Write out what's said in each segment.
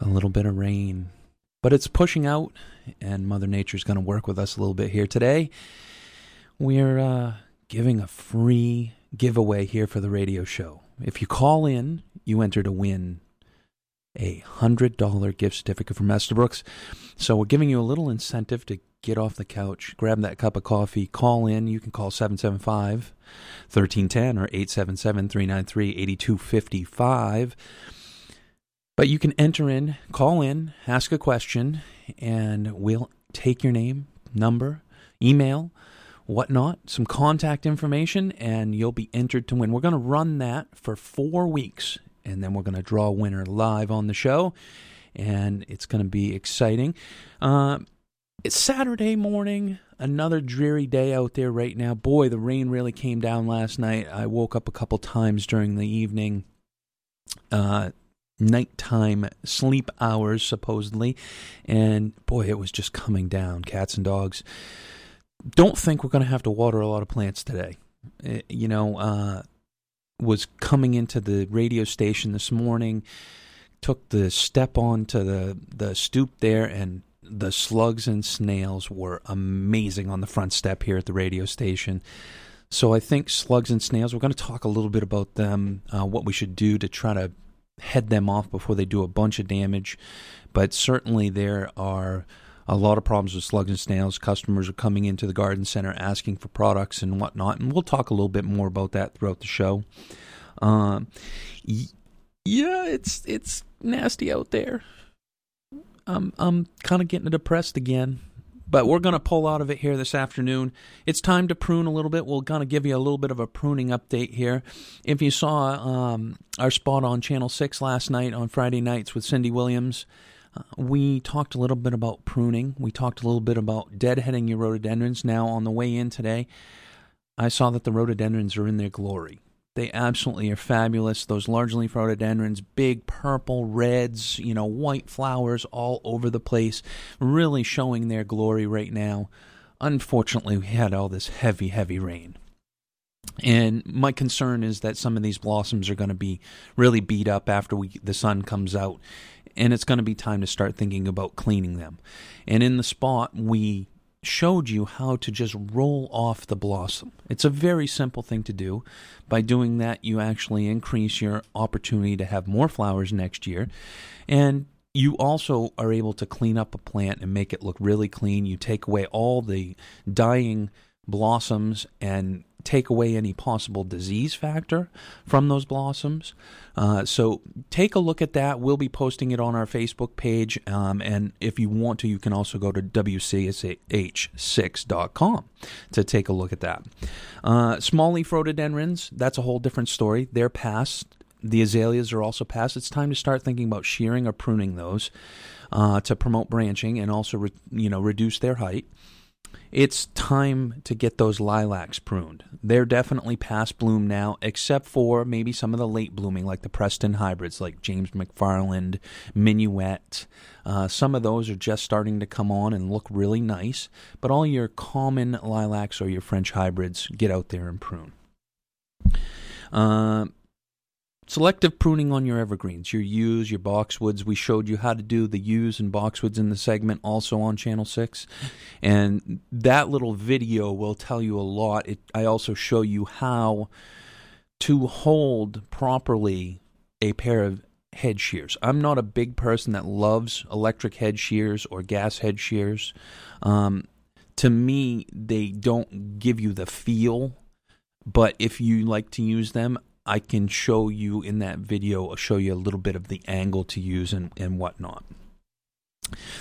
a little bit of rain. But it's pushing out, and Mother Nature's going to work with us a little bit here today. We're uh, giving a free giveaway here for the radio show. If you call in, you enter to win a $100 gift certificate from Estabrooks. So we're giving you a little incentive to get off the couch, grab that cup of coffee, call in. You can call 775 1310 or 877 393 8255. But you can enter in, call in, ask a question, and we'll take your name, number, email, whatnot, some contact information, and you'll be entered to win. We're going to run that for four weeks, and then we're going to draw a winner live on the show, and it's going to be exciting. Uh, it's Saturday morning, another dreary day out there right now. Boy, the rain really came down last night. I woke up a couple times during the evening. Uh, nighttime sleep hours supposedly. And boy it was just coming down cats and dogs. Don't think we're going to have to water a lot of plants today. Uh, you know uh, was coming into the radio station this morning took the step onto the the stoop there and the slugs and snails were amazing on the front step here at the radio station. So I think slugs and snails, we're going to talk a little bit about them, uh, what we should do to try to head them off before they do a bunch of damage. But certainly there are a lot of problems with slugs and snails. Customers are coming into the garden center asking for products and whatnot, and we'll talk a little bit more about that throughout the show. Um, yeah, it's it's nasty out there. I'm I'm kind of getting depressed again. But we're going to pull out of it here this afternoon. It's time to prune a little bit. We're going to give you a little bit of a pruning update here. If you saw um, our spot on Channel 6 last night on Friday nights with Cindy Williams, uh, we talked a little bit about pruning. We talked a little bit about deadheading your rhododendrons. Now, on the way in today, I saw that the rhododendrons are in their glory. They absolutely are fabulous. Those large leaf rhododendrons, big purple, reds, you know, white flowers all over the place, really showing their glory right now. Unfortunately, we had all this heavy, heavy rain. And my concern is that some of these blossoms are going to be really beat up after we, the sun comes out. And it's going to be time to start thinking about cleaning them. And in the spot, we showed you how to just roll off the blossom. It's a very simple thing to do. By doing that, you actually increase your opportunity to have more flowers next year. And you also are able to clean up a plant and make it look really clean. You take away all the dying blossoms and take away any possible disease factor from those blossoms. Uh, so take a look at that. We'll be posting it on our Facebook page. Um, and if you want to, you can also go to WCSH6.com to take a look at that. Uh, small leaf rhododendrons, that's a whole different story. They're past. The azaleas are also past. It's time to start thinking about shearing or pruning those uh, to promote branching and also re- you know reduce their height it's time to get those lilacs pruned. They're definitely past bloom now, except for maybe some of the late blooming, like the Preston hybrids, like James Macfarlane, Minuet. Uh, some of those are just starting to come on and look really nice, but all your common lilacs or your French hybrids, get out there and prune. Uh, Selective pruning on your evergreens, your yews, your boxwoods. We showed you how to do the yews and boxwoods in the segment also on Channel 6. And that little video will tell you a lot. It, I also show you how to hold properly a pair of head shears. I'm not a big person that loves electric head shears or gas head shears. Um, to me, they don't give you the feel but if you like to use them, I can show you in that video, I'll show you a little bit of the angle to use and, and whatnot.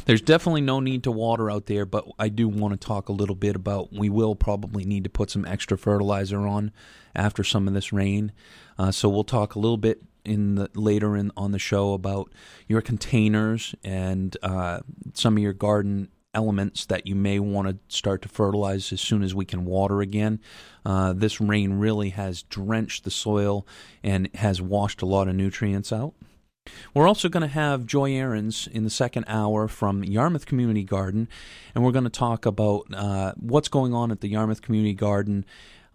There's definitely no need to water out there, but I do want to talk a little bit about we will probably need to put some extra fertilizer on after some of this rain. Uh, so we'll talk a little bit in the, later in on the show about your containers and uh, some of your garden elements that you may want to start to fertilize as soon as we can water again. Uh, this rain really has drenched the soil and has washed a lot of nutrients out. We're also going to have Joy Aarons in the second hour from Yarmouth Community Garden, and we're going to talk about uh, what's going on at the Yarmouth Community Garden,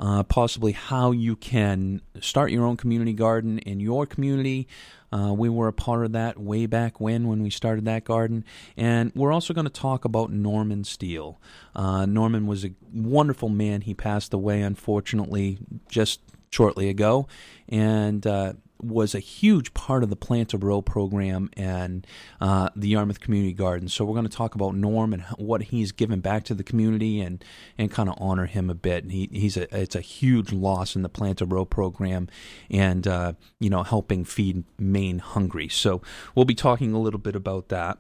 uh, possibly how you can start your own community garden in your community, Uh, we were a part of that way back when, when we started that garden. And we're also going to talk about Norman Steele. Uh, Norman was a wonderful man. He passed away, unfortunately, just shortly ago. And uh, was a huge part of the Plant a Row program and uh, the Yarmouth Community Garden. So we're going to talk about Norm and what he's given back to the community and, and kind of honor him a bit. And He, he's a it's a huge loss in the Plant a Row program and uh, you know helping feed Maine hungry. So we'll be talking a little bit about that.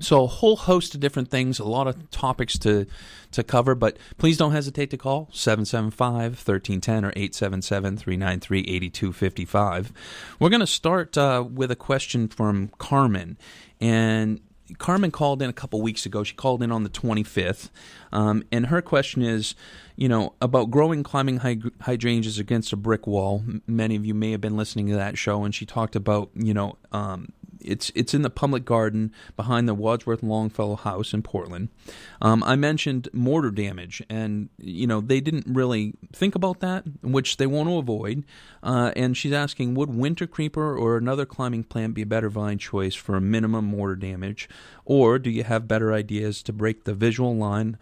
So a whole host of different things, a lot of topics to to cover, but please don't hesitate to call 775-1310 or 877-393-8255. We're going to start uh, with a question from Carmen and Carmen called in a couple weeks ago. She called in on the 25th, um, and her question is, you know, about growing climbing hydrangeas against a brick wall. Many of you may have been listening to that show, and she talked about, you know, um, it's it's in the public garden behind the Wadsworth Longfellow House in Portland. Um, I mentioned mortar damage, and you know they didn't really think about that, which they want to avoid. Uh, and she's asking, would winter creeper or another climbing plant be a better vine choice for a minimum mortar damage, or do you have better ideas to break the visual line?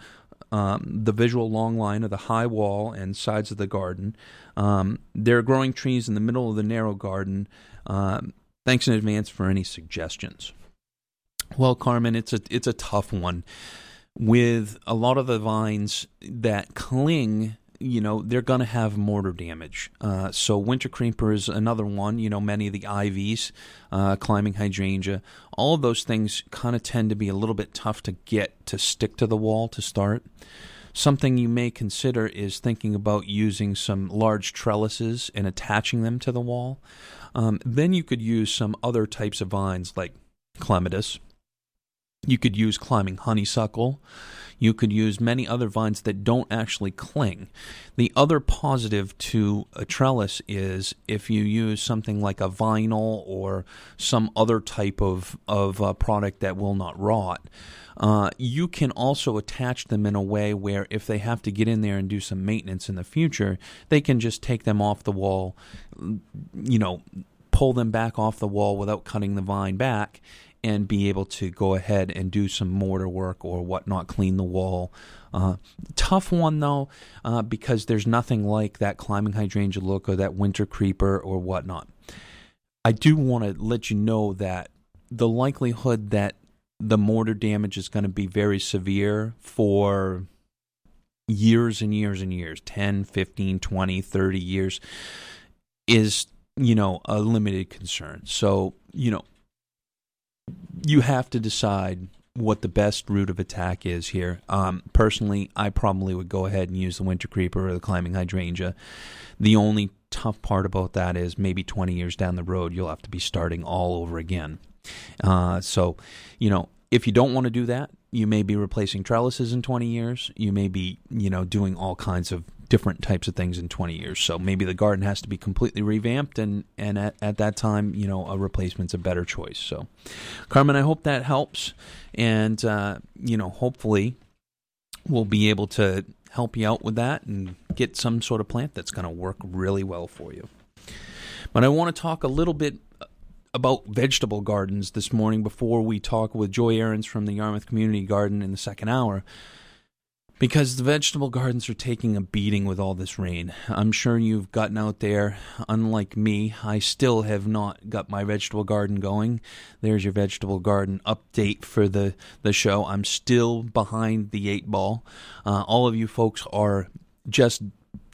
Um, the visual long line of the high wall and sides of the garden. Um, there are growing trees in the middle of the narrow garden. Um, Thanks in advance for any suggestions. Well, Carmen, it's a it's a tough one. With a lot of the vines that cling, you know, they're going to have mortar damage. Uh, so winter creeper is another one. You know, many of the ivies, uh, climbing hydrangea, all of those things kind of tend to be a little bit tough to get to stick to the wall to start. Something you may consider is thinking about using some large trellises and attaching them to the wall. Um, then you could use some other types of vines like clematis. You could use climbing honeysuckle. You could use many other vines that don't actually cling. The other positive to a trellis is if you use something like a vinyl or some other type of, of uh, product that will not rot. Uh, you can also attach them in a way where if they have to get in there and do some maintenance in the future, they can just take them off the wall, you know, pull them back off the wall without cutting the vine back and be able to go ahead and do some mortar work or whatnot, clean the wall. Uh, tough one though, uh, because there's nothing like that climbing hydrangea look or that winter creeper or whatnot. I do want to let you know that the likelihood that the mortar damage is going to be very severe for years and years and years 10 15 20 30 years is you know a limited concern so you know you have to decide what the best route of attack is here. Um, personally i probably would go ahead and use the winter creeper or the climbing hydrangea. The only tough part about that is maybe 20 years down the road you'll have to be starting all over again. Uh, so, you know, if you don't want to do that, you may be replacing trellises in 20 years. You may be, you know, doing all kinds of different types of things in 20 years. So maybe the garden has to be completely revamped, and and at, at that time, you know, a replacement's a better choice. So, Carmen, I hope that helps, and uh, you know, hopefully, we'll be able to help you out with that and get some sort of plant that's going to work really well for you. But I want to talk a little bit about vegetable gardens this morning before we talk with Joy Ahrens from the Yarmouth Community Garden in the second hour. Because the vegetable gardens are taking a beating with all this rain. I'm sure you've gotten out there. Unlike me, I still have not got my vegetable garden going. There's your vegetable garden update for the, the show. I'm still behind the eight ball. Uh, all of you folks are just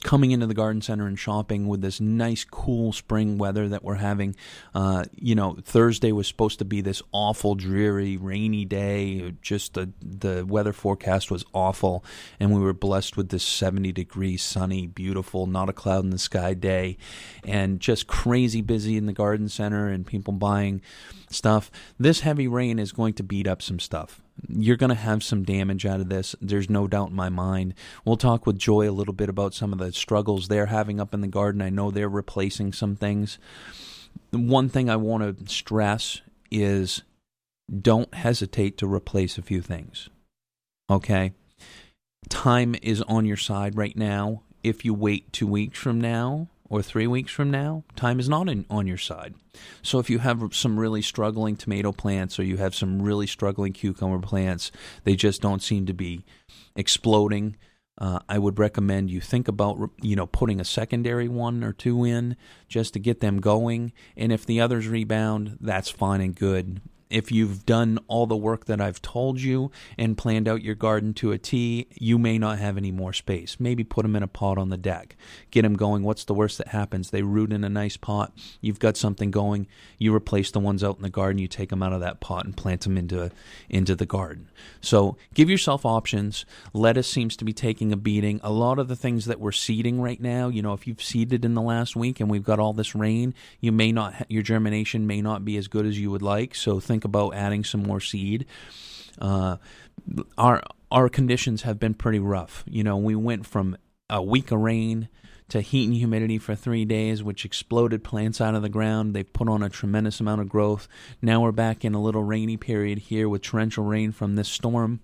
coming into the garden center and shopping with this nice cool spring weather that we're having. Uh, you know thursday was supposed to be this awful dreary rainy day. Just the the weather forecast was awful and we were blessed with this 70 degree sunny beautiful not a cloud in the sky day and just crazy busy in the garden center and people buying stuff this heavy rain is going to beat up some stuff you're going to have some damage out of this. There's no doubt in my mind. We'll talk with Joy a little bit about some of the struggles they're having up in the garden. I know they're replacing some things. One thing I want to stress is don't hesitate to replace a few things. Okay? Time is on your side right now. If you wait two weeks from now, or three weeks from now, time is not in, on your side. So if you have some really struggling tomato plants or you have some really struggling cucumber plants, they just don't seem to be exploding. Uh, I would recommend you think about you know putting a secondary one or two in just to get them going. And if the others rebound, that's fine and good if you've done all the work that I've told you and planned out your garden to a T, you may not have any more space. Maybe put them in a pot on the deck. Get them going. What's the worst that happens? They root in a nice pot. You've got something going. You replace the ones out in the garden. You take them out of that pot and plant them into into the garden. So give yourself options. Lettuce seems to be taking a beating. A lot of the things that we're seeding right now, you know, if you've seeded in the last week and we've got all this rain, you may not your germination may not be as good as you would like. So think think about adding some more seed. Uh, our our conditions have been pretty rough. You know, we went from a week of rain to heat and humidity for three days, which exploded plants out of the ground. They've put on a tremendous amount of growth. Now we're back in a little rainy period here with torrential rain from this storm.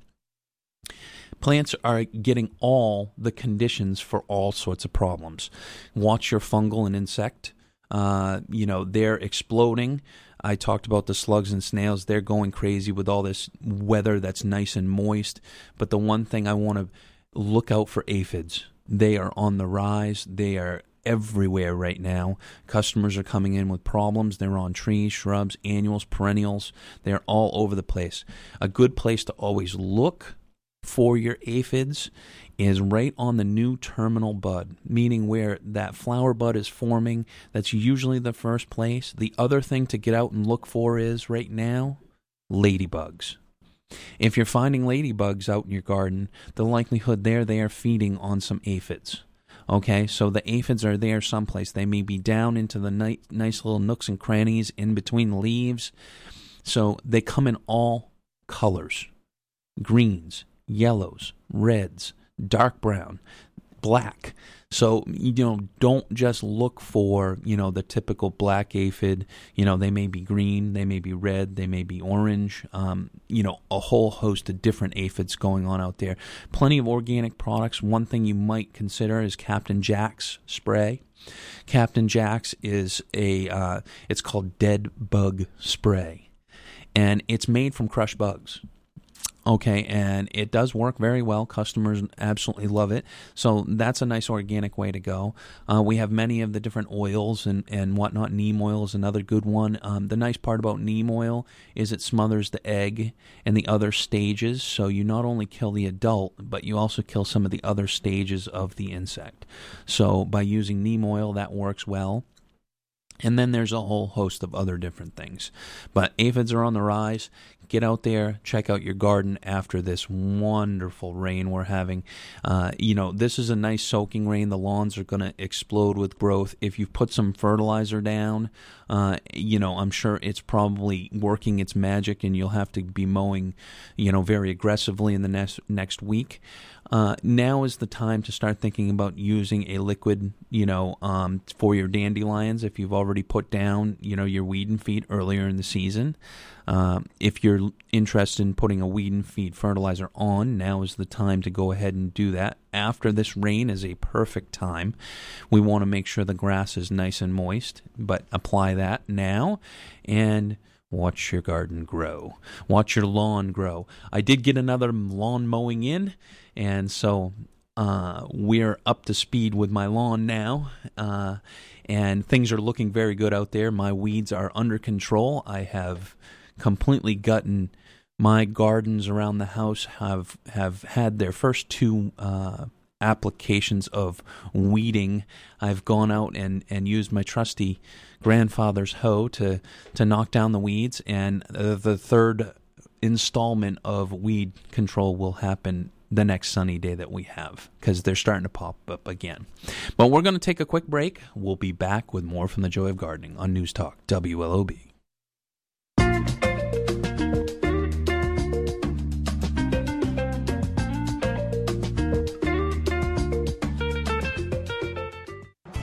Plants are getting all the conditions for all sorts of problems. Watch your fungal and insect. Uh, you know, they're exploding. I talked about the slugs and snails. They're going crazy with all this weather that's nice and moist. But the one thing I want to look out for aphids. They are on the rise. They are everywhere right now. Customers are coming in with problems. They're on trees, shrubs, annuals, perennials. They're all over the place. A good place to always look for your aphids is right on the new terminal bud, meaning where that flower bud is forming. That's usually the first place. The other thing to get out and look for is right now ladybugs. If you're finding ladybugs out in your garden, the likelihood there they are feeding on some aphids. Okay, so the aphids are there someplace. They may be down into the nice, nice little nooks and crannies in between leaves. So they come in all colors greens, yellows, reds, dark brown, black. So you know, don't just look for you know the typical black aphid. You know, they may be green, they may be red, they may be orange. Um, you know, a whole host of different aphids going on out there. Plenty of organic products. One thing you might consider is Captain Jack's spray. Captain Jack's is a uh, it's called dead bug spray, and it's made from crushed bugs. Okay, and it does work very well. Customers absolutely love it. So that's a nice organic way to go. Uh, we have many of the different oils and, and whatnot. Neem oil is another good one. Um, the nice part about neem oil is it smothers the egg and the other stages. So you not only kill the adult, but you also kill some of the other stages of the insect. So by using neem oil, that works well. And then there's a whole host of other different things. But aphids are on the rise get out there, check out your garden after this wonderful rain we're having. Uh, you know, this is a nice soaking rain. The lawns are going to explode with growth. If you've put some fertilizer down, uh, you know, I'm sure it's probably working its magic, and you'll have to be mowing, you know, very aggressively in the next next week. Uh, now is the time to start thinking about using a liquid, you know, um, for your dandelions. If you've already put down, you know, your weed and feed earlier in the season, uh, if you're interested in putting a weed and feed fertilizer on, now is the time to go ahead and do that. After this rain is a perfect time. We want to make sure the grass is nice and moist, but apply that now and watch your garden grow. Watch your lawn grow. I did get another lawn mowing in, and so uh, we're up to speed with my lawn now. Uh, and things are looking very good out there. My weeds are under control. I have completely gotten my gardens around the house have have had their first two uh, applications of weeding. I've gone out and, and used my trusty grandfather's hoe to to knock down the weeds, and uh, the third installment of weed control will happen the next sunny day that we have because they're starting to pop up again. But we're going to take a quick break. We'll be back with more from the Joy of Gardening on News Talk WLOB.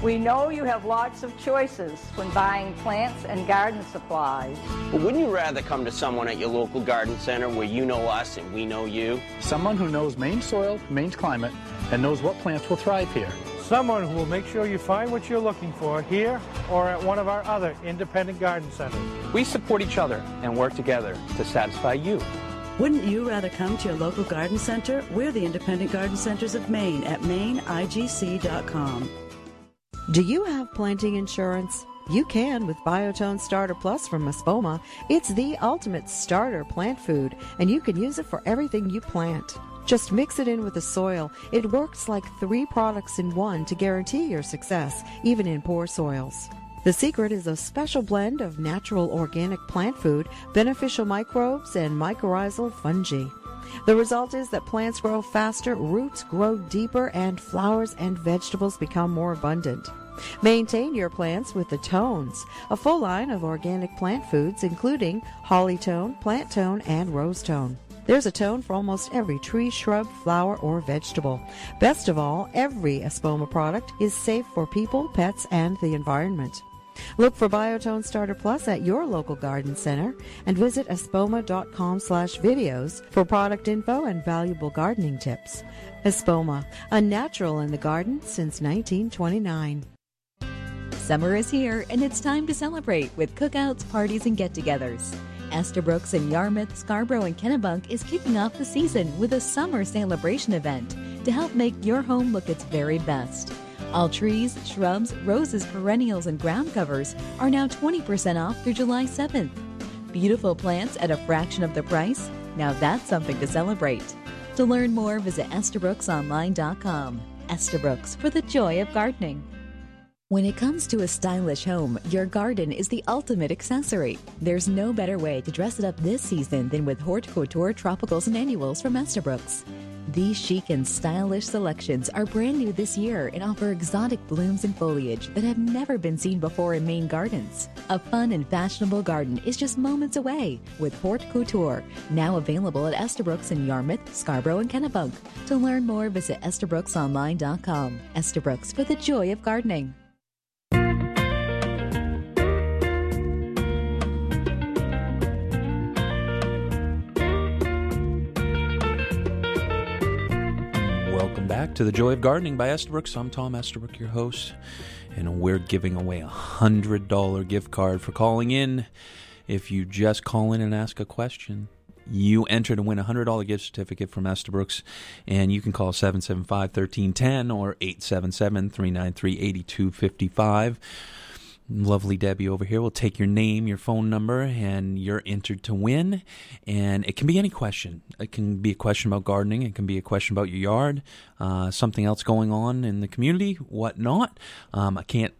We know you have lots of choices when buying plants and garden supplies. But wouldn't you rather come to someone at your local garden center where you know us and we know you? Someone who knows Maine soil, Maine's climate, and knows what plants will thrive here. someone who will make sure you find what you're looking for here or at one of our other independent garden centers. We support each other and work together to satisfy you. Wouldn't you rather come to your local garden center? We're the Independent Garden Centers of Maine at maineigc.com. Do you have planting insurance? You can with Biotone Starter Plus from Espoma. It's the ultimate starter plant food, and you can use it for everything you plant. Just mix it in with the soil. It works like three products in one to guarantee your success, even in poor soils. The secret is a special blend of natural organic plant food, beneficial microbes, and mycorrhizal fungi. The result is that plants grow faster, roots grow deeper, and flowers and vegetables become more abundant. Maintain your plants with the Tones, a full line of organic plant foods including holly tone, plant tone, and rose tone. There's a tone for almost every tree, shrub, flower, or vegetable. Best of all, every Espoma product is safe for people, pets, and the environment. Look for Biotone Starter Plus at your local garden center and visit espoma.com slash videos for product info and valuable gardening tips. Espoma, a natural in the garden since 1929. Summer is here, and it's time to celebrate with cookouts, parties, and get togethers. Estabrooks in Yarmouth, Scarborough, and Kennebunk is kicking off the season with a summer celebration event to help make your home look its very best. All trees, shrubs, roses, perennials, and ground covers are now 20% off through July 7th. Beautiful plants at a fraction of the price? Now that's something to celebrate. To learn more, visit EstabrooksOnline.com. Estabrooks for the joy of gardening. When it comes to a stylish home, your garden is the ultimate accessory. There's no better way to dress it up this season than with Haute Couture Tropicals and Annuals from Estabrooks. These chic and stylish selections are brand new this year and offer exotic blooms and foliage that have never been seen before in Maine gardens. A fun and fashionable garden is just moments away with Haute Couture, now available at Estabrooks in Yarmouth, Scarborough, and Kennebunk. To learn more, visit EstabrooksOnline.com. Estabrooks for the joy of gardening. To the Joy of Gardening by Estabrooks. I'm Tom Estabrook, your host, and we're giving away a hundred dollar gift card for calling in. If you just call in and ask a question, you enter to win a hundred dollar gift certificate from Estabrooks, and you can call 775-1310 or 877-393-8255. Lovely Debbie over here will take your name, your phone number, and you're entered to win. And it can be any question. It can be a question about gardening. It can be a question about your yard, uh, something else going on in the community, whatnot. Um, I can't,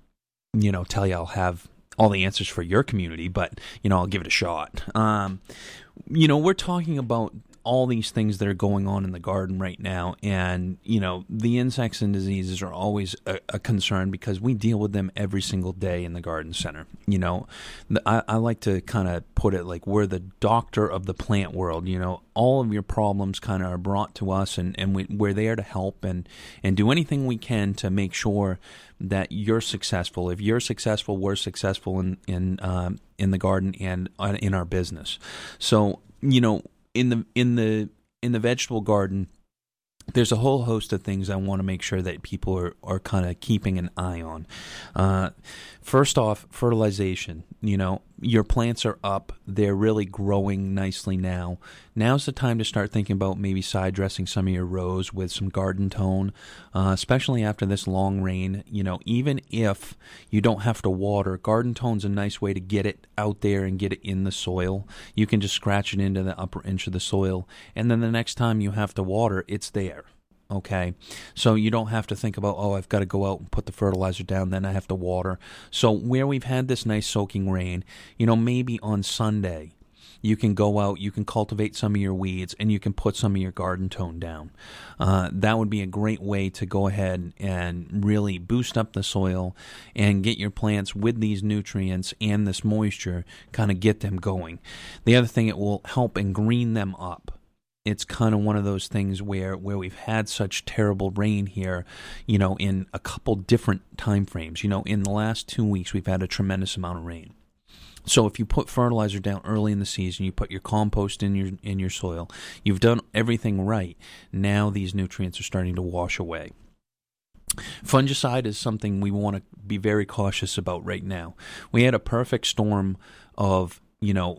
you know, tell you I'll have all the answers for your community, but you know, I'll give it a shot. Um, you know, we're talking about all these things that are going on in the garden right now, and you know, the insects and diseases are always a, a concern because we deal with them every single day in the garden center. You know, the, I, I like to kind of put it like we're the doctor of the plant world. You know, all of your problems kind of are brought to us, and and we, we're there to help and and do anything we can to make sure that you're successful. If you're successful, we're successful in in um, in the garden and uh, in our business. So you know, in the in the in the vegetable garden, there's a whole host of things I want to make sure that people are, are kind of keeping an eye on. Uh, first off, fertilization. You know, your plants are up, they're really growing nicely now. Now's the time to start thinking about maybe side dressing some of your rows with some garden tone, uh, especially after this long rain. You know, even if you don't have to water, garden tone's a nice way to get it out there and get it in the soil. You can just scratch it into the upper inch of the soil, and then the next time you have to water, it's there okay. So you don't have to think about oh i've got to go out and put the fertilizer down then i have to water. So where we've had this nice soaking rain you know maybe on sunday you can go out you can cultivate some of your weeds and you can put some of your garden tone down. Uh, that would be a great way to go ahead and really boost up the soil and get your plants with these nutrients and this moisture kind of get them going. The other thing it will help and green them up it's kind of one of those things where where we've had such terrible rain here, you know, in a couple different time frames. You know, in the last two weeks we've had a tremendous amount of rain. So if you put fertilizer down early in the season, you put your compost in your in your soil, you've done everything right. Now these nutrients are starting to wash away. Fungicide is something we want to be very cautious about right now. We had a perfect storm of you know,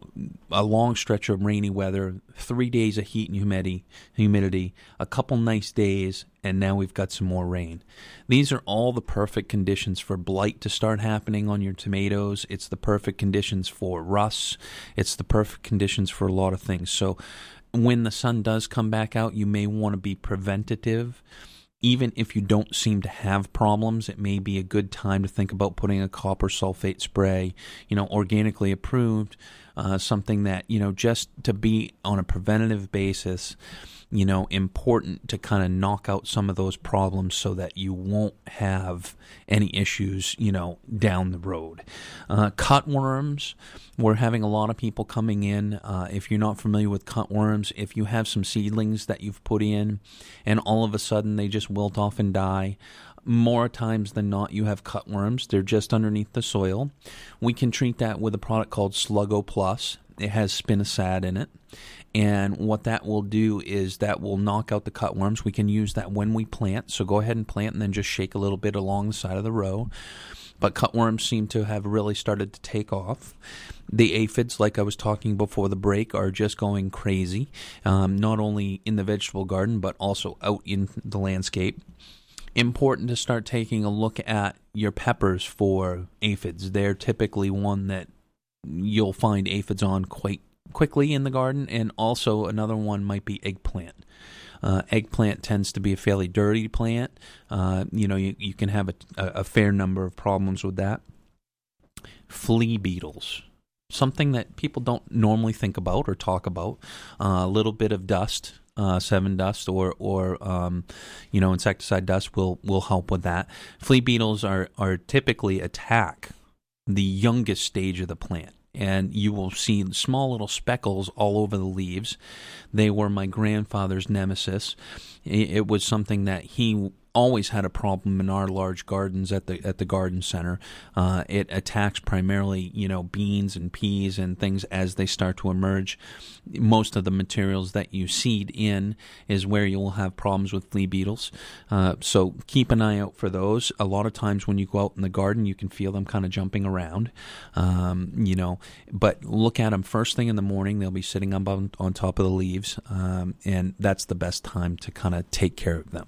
a long stretch of rainy weather, three days of heat and humidity, humidity, a couple nice days, and now we've got some more rain. These are all the perfect conditions for blight to start happening on your tomatoes. It's the perfect conditions for rust. It's the perfect conditions for a lot of things. So when the sun does come back out, you may want to be preventative even if you don't seem to have problems, it may be a good time to think about putting a copper sulfate spray, you know, organically approved, uh, something that, you know, just to be on a preventative basis you know, important to kind of knock out some of those problems so that you won't have any issues, you know, down the road. Uh, cutworms, we're having a lot of people coming in. Uh, if you're not familiar with cutworms, if you have some seedlings that you've put in and all of a sudden they just wilt off and die, more times than not, you have cutworms. They're just underneath the soil. We can treat that with a product called Sluggo Plus. It has spinosad in it. And what that will do is that will knock out the cutworms. We can use that when we plant. So go ahead and plant and then just shake a little bit along the side of the row. But cutworms seem to have really started to take off. The aphids, like I was talking before the break, are just going crazy, um, not only in the vegetable garden, but also out in the landscape important to start taking a look at your peppers for aphids. They're typically one that you'll find aphids on quite quickly in the garden, and also another one might be eggplant. Uh, eggplant tends to be a fairly dirty plant. Uh, you know, you, you can have a, a, fair number of problems with that. Flea beetles, something that people don't normally think about or talk about. Uh, a little bit of dust, uh, Sevin dust, or or um, you know, insecticide dust will will help with that. Flea beetles are are typically attack the youngest stage of the plant and you will see small little speckles all over the leaves. They were my grandfather's nemesis. It was something that he always had a problem in our large gardens at the at the garden center. Uh, it attacks primarily, you know, beans and peas and things as they start to emerge. Most of the materials that you seed in is where you will have problems with flea beetles. Uh, so keep an eye out for those. A lot of times when you go out in the garden, you can feel them kind of jumping around. Um, you know, but look at them first thing in the morning. They'll be sitting up on, on top of the leaves, um, and that's the best time to kind of take care of them.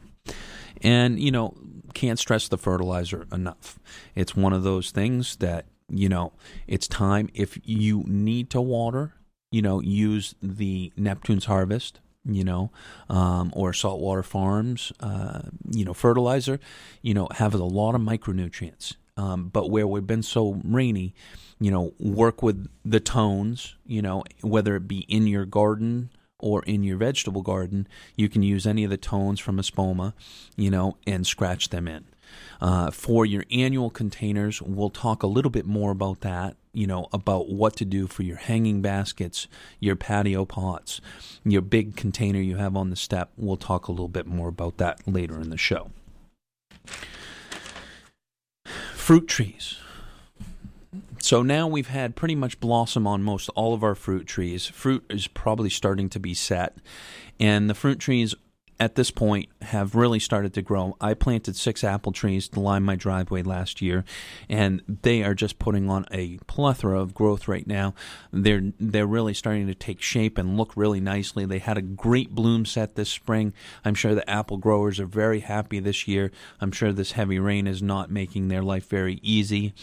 And, you know, can't stress the fertilizer enough. It's one of those things that, you know, it's time. If you need to water, you know, use the Neptune's Harvest, you know, um, or saltwater farms, uh, you know, fertilizer, you know, have a lot of micronutrients. Um, but where we've been so rainy, you know, work with the tones, you know, whether it be in your garden or in your vegetable garden, you can use any of the tones from Espoma, you know, and scratch them in. Uh, for your annual containers, we'll talk a little bit more about that, you know, about what to do for your hanging baskets, your patio pots, your big container you have on the step. We'll talk a little bit more about that later in the show. Fruit trees. So now we've had pretty much blossom on most all of our fruit trees. Fruit is probably starting to be set, and the fruit trees at this point have really started to grow. I planted six apple trees to line my driveway last year, and they are just putting on a plethora of growth right now. They're they're really starting to take shape and look really nicely. They had a great bloom set this spring. I'm sure the apple growers are very happy this year. I'm sure this heavy rain is not making their life very easy.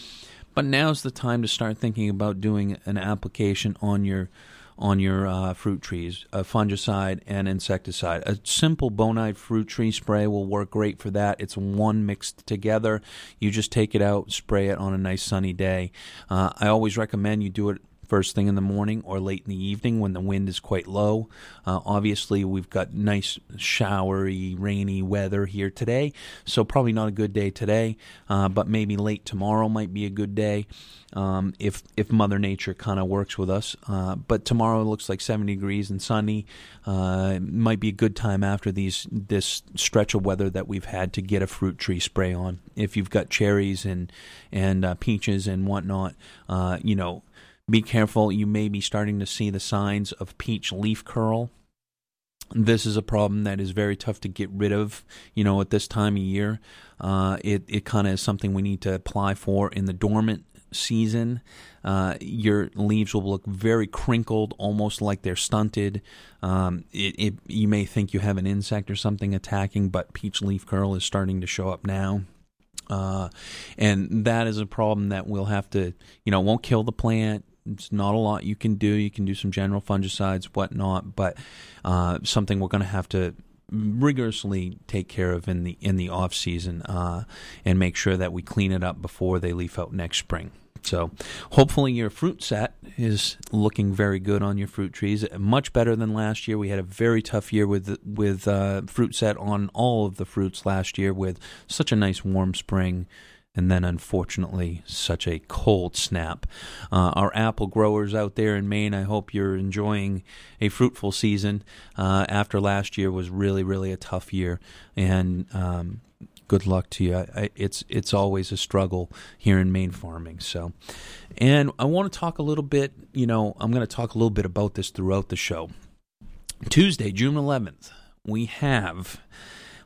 But now's the time to start thinking about doing an application on your on your uh, fruit trees, a fungicide and insecticide. A simple bonide fruit tree spray will work great for that. It's one mixed together. You just take it out, spray it on a nice sunny day. Uh, I always recommend you do it first thing in the morning or late in the evening when the wind is quite low. Uh, obviously, we've got nice showery, rainy weather here today, so probably not a good day today, uh, but maybe late tomorrow might be a good day um, if if Mother Nature kind of works with us. Uh, but tomorrow looks like 70 degrees and sunny. Uh, might be a good time after these this stretch of weather that we've had to get a fruit tree spray on. If you've got cherries and and uh, peaches and whatnot, uh, you know be careful. You may be starting to see the signs of peach leaf curl. this is a problem that is very tough to get rid of, you know, at this time of year. Uh, it it kind of is something we need to apply for in the dormant season. Uh, your leaves will look very crinkled, almost like they're stunted. Um, it, it, you may think you have an insect or something attacking, but peach leaf curl is starting to show up now. Uh, and that is a problem that we'll have to, you know, won't kill the plant. It's not a lot you can do. You can do some general fungicides, whatnot, but uh, something we're going to have to rigorously take care of in the in the off season uh, and make sure that we clean it up before they leaf out next spring. So, hopefully, your fruit set is looking very good on your fruit trees. Much better than last year. We had a very tough year with with uh, fruit set on all of the fruits last year, with such a nice warm spring and then unfortunately such a cold snap. Uh, our apple growers out there in Maine, I hope you're enjoying a fruitful season. Uh, after last year was really, really a tough year, and um, good luck to you. I, it's it's always a struggle here in Maine farming. So, and I want to talk a little bit. You know, I'm going to talk a little bit about this throughout the show. Tuesday, June 11th, we have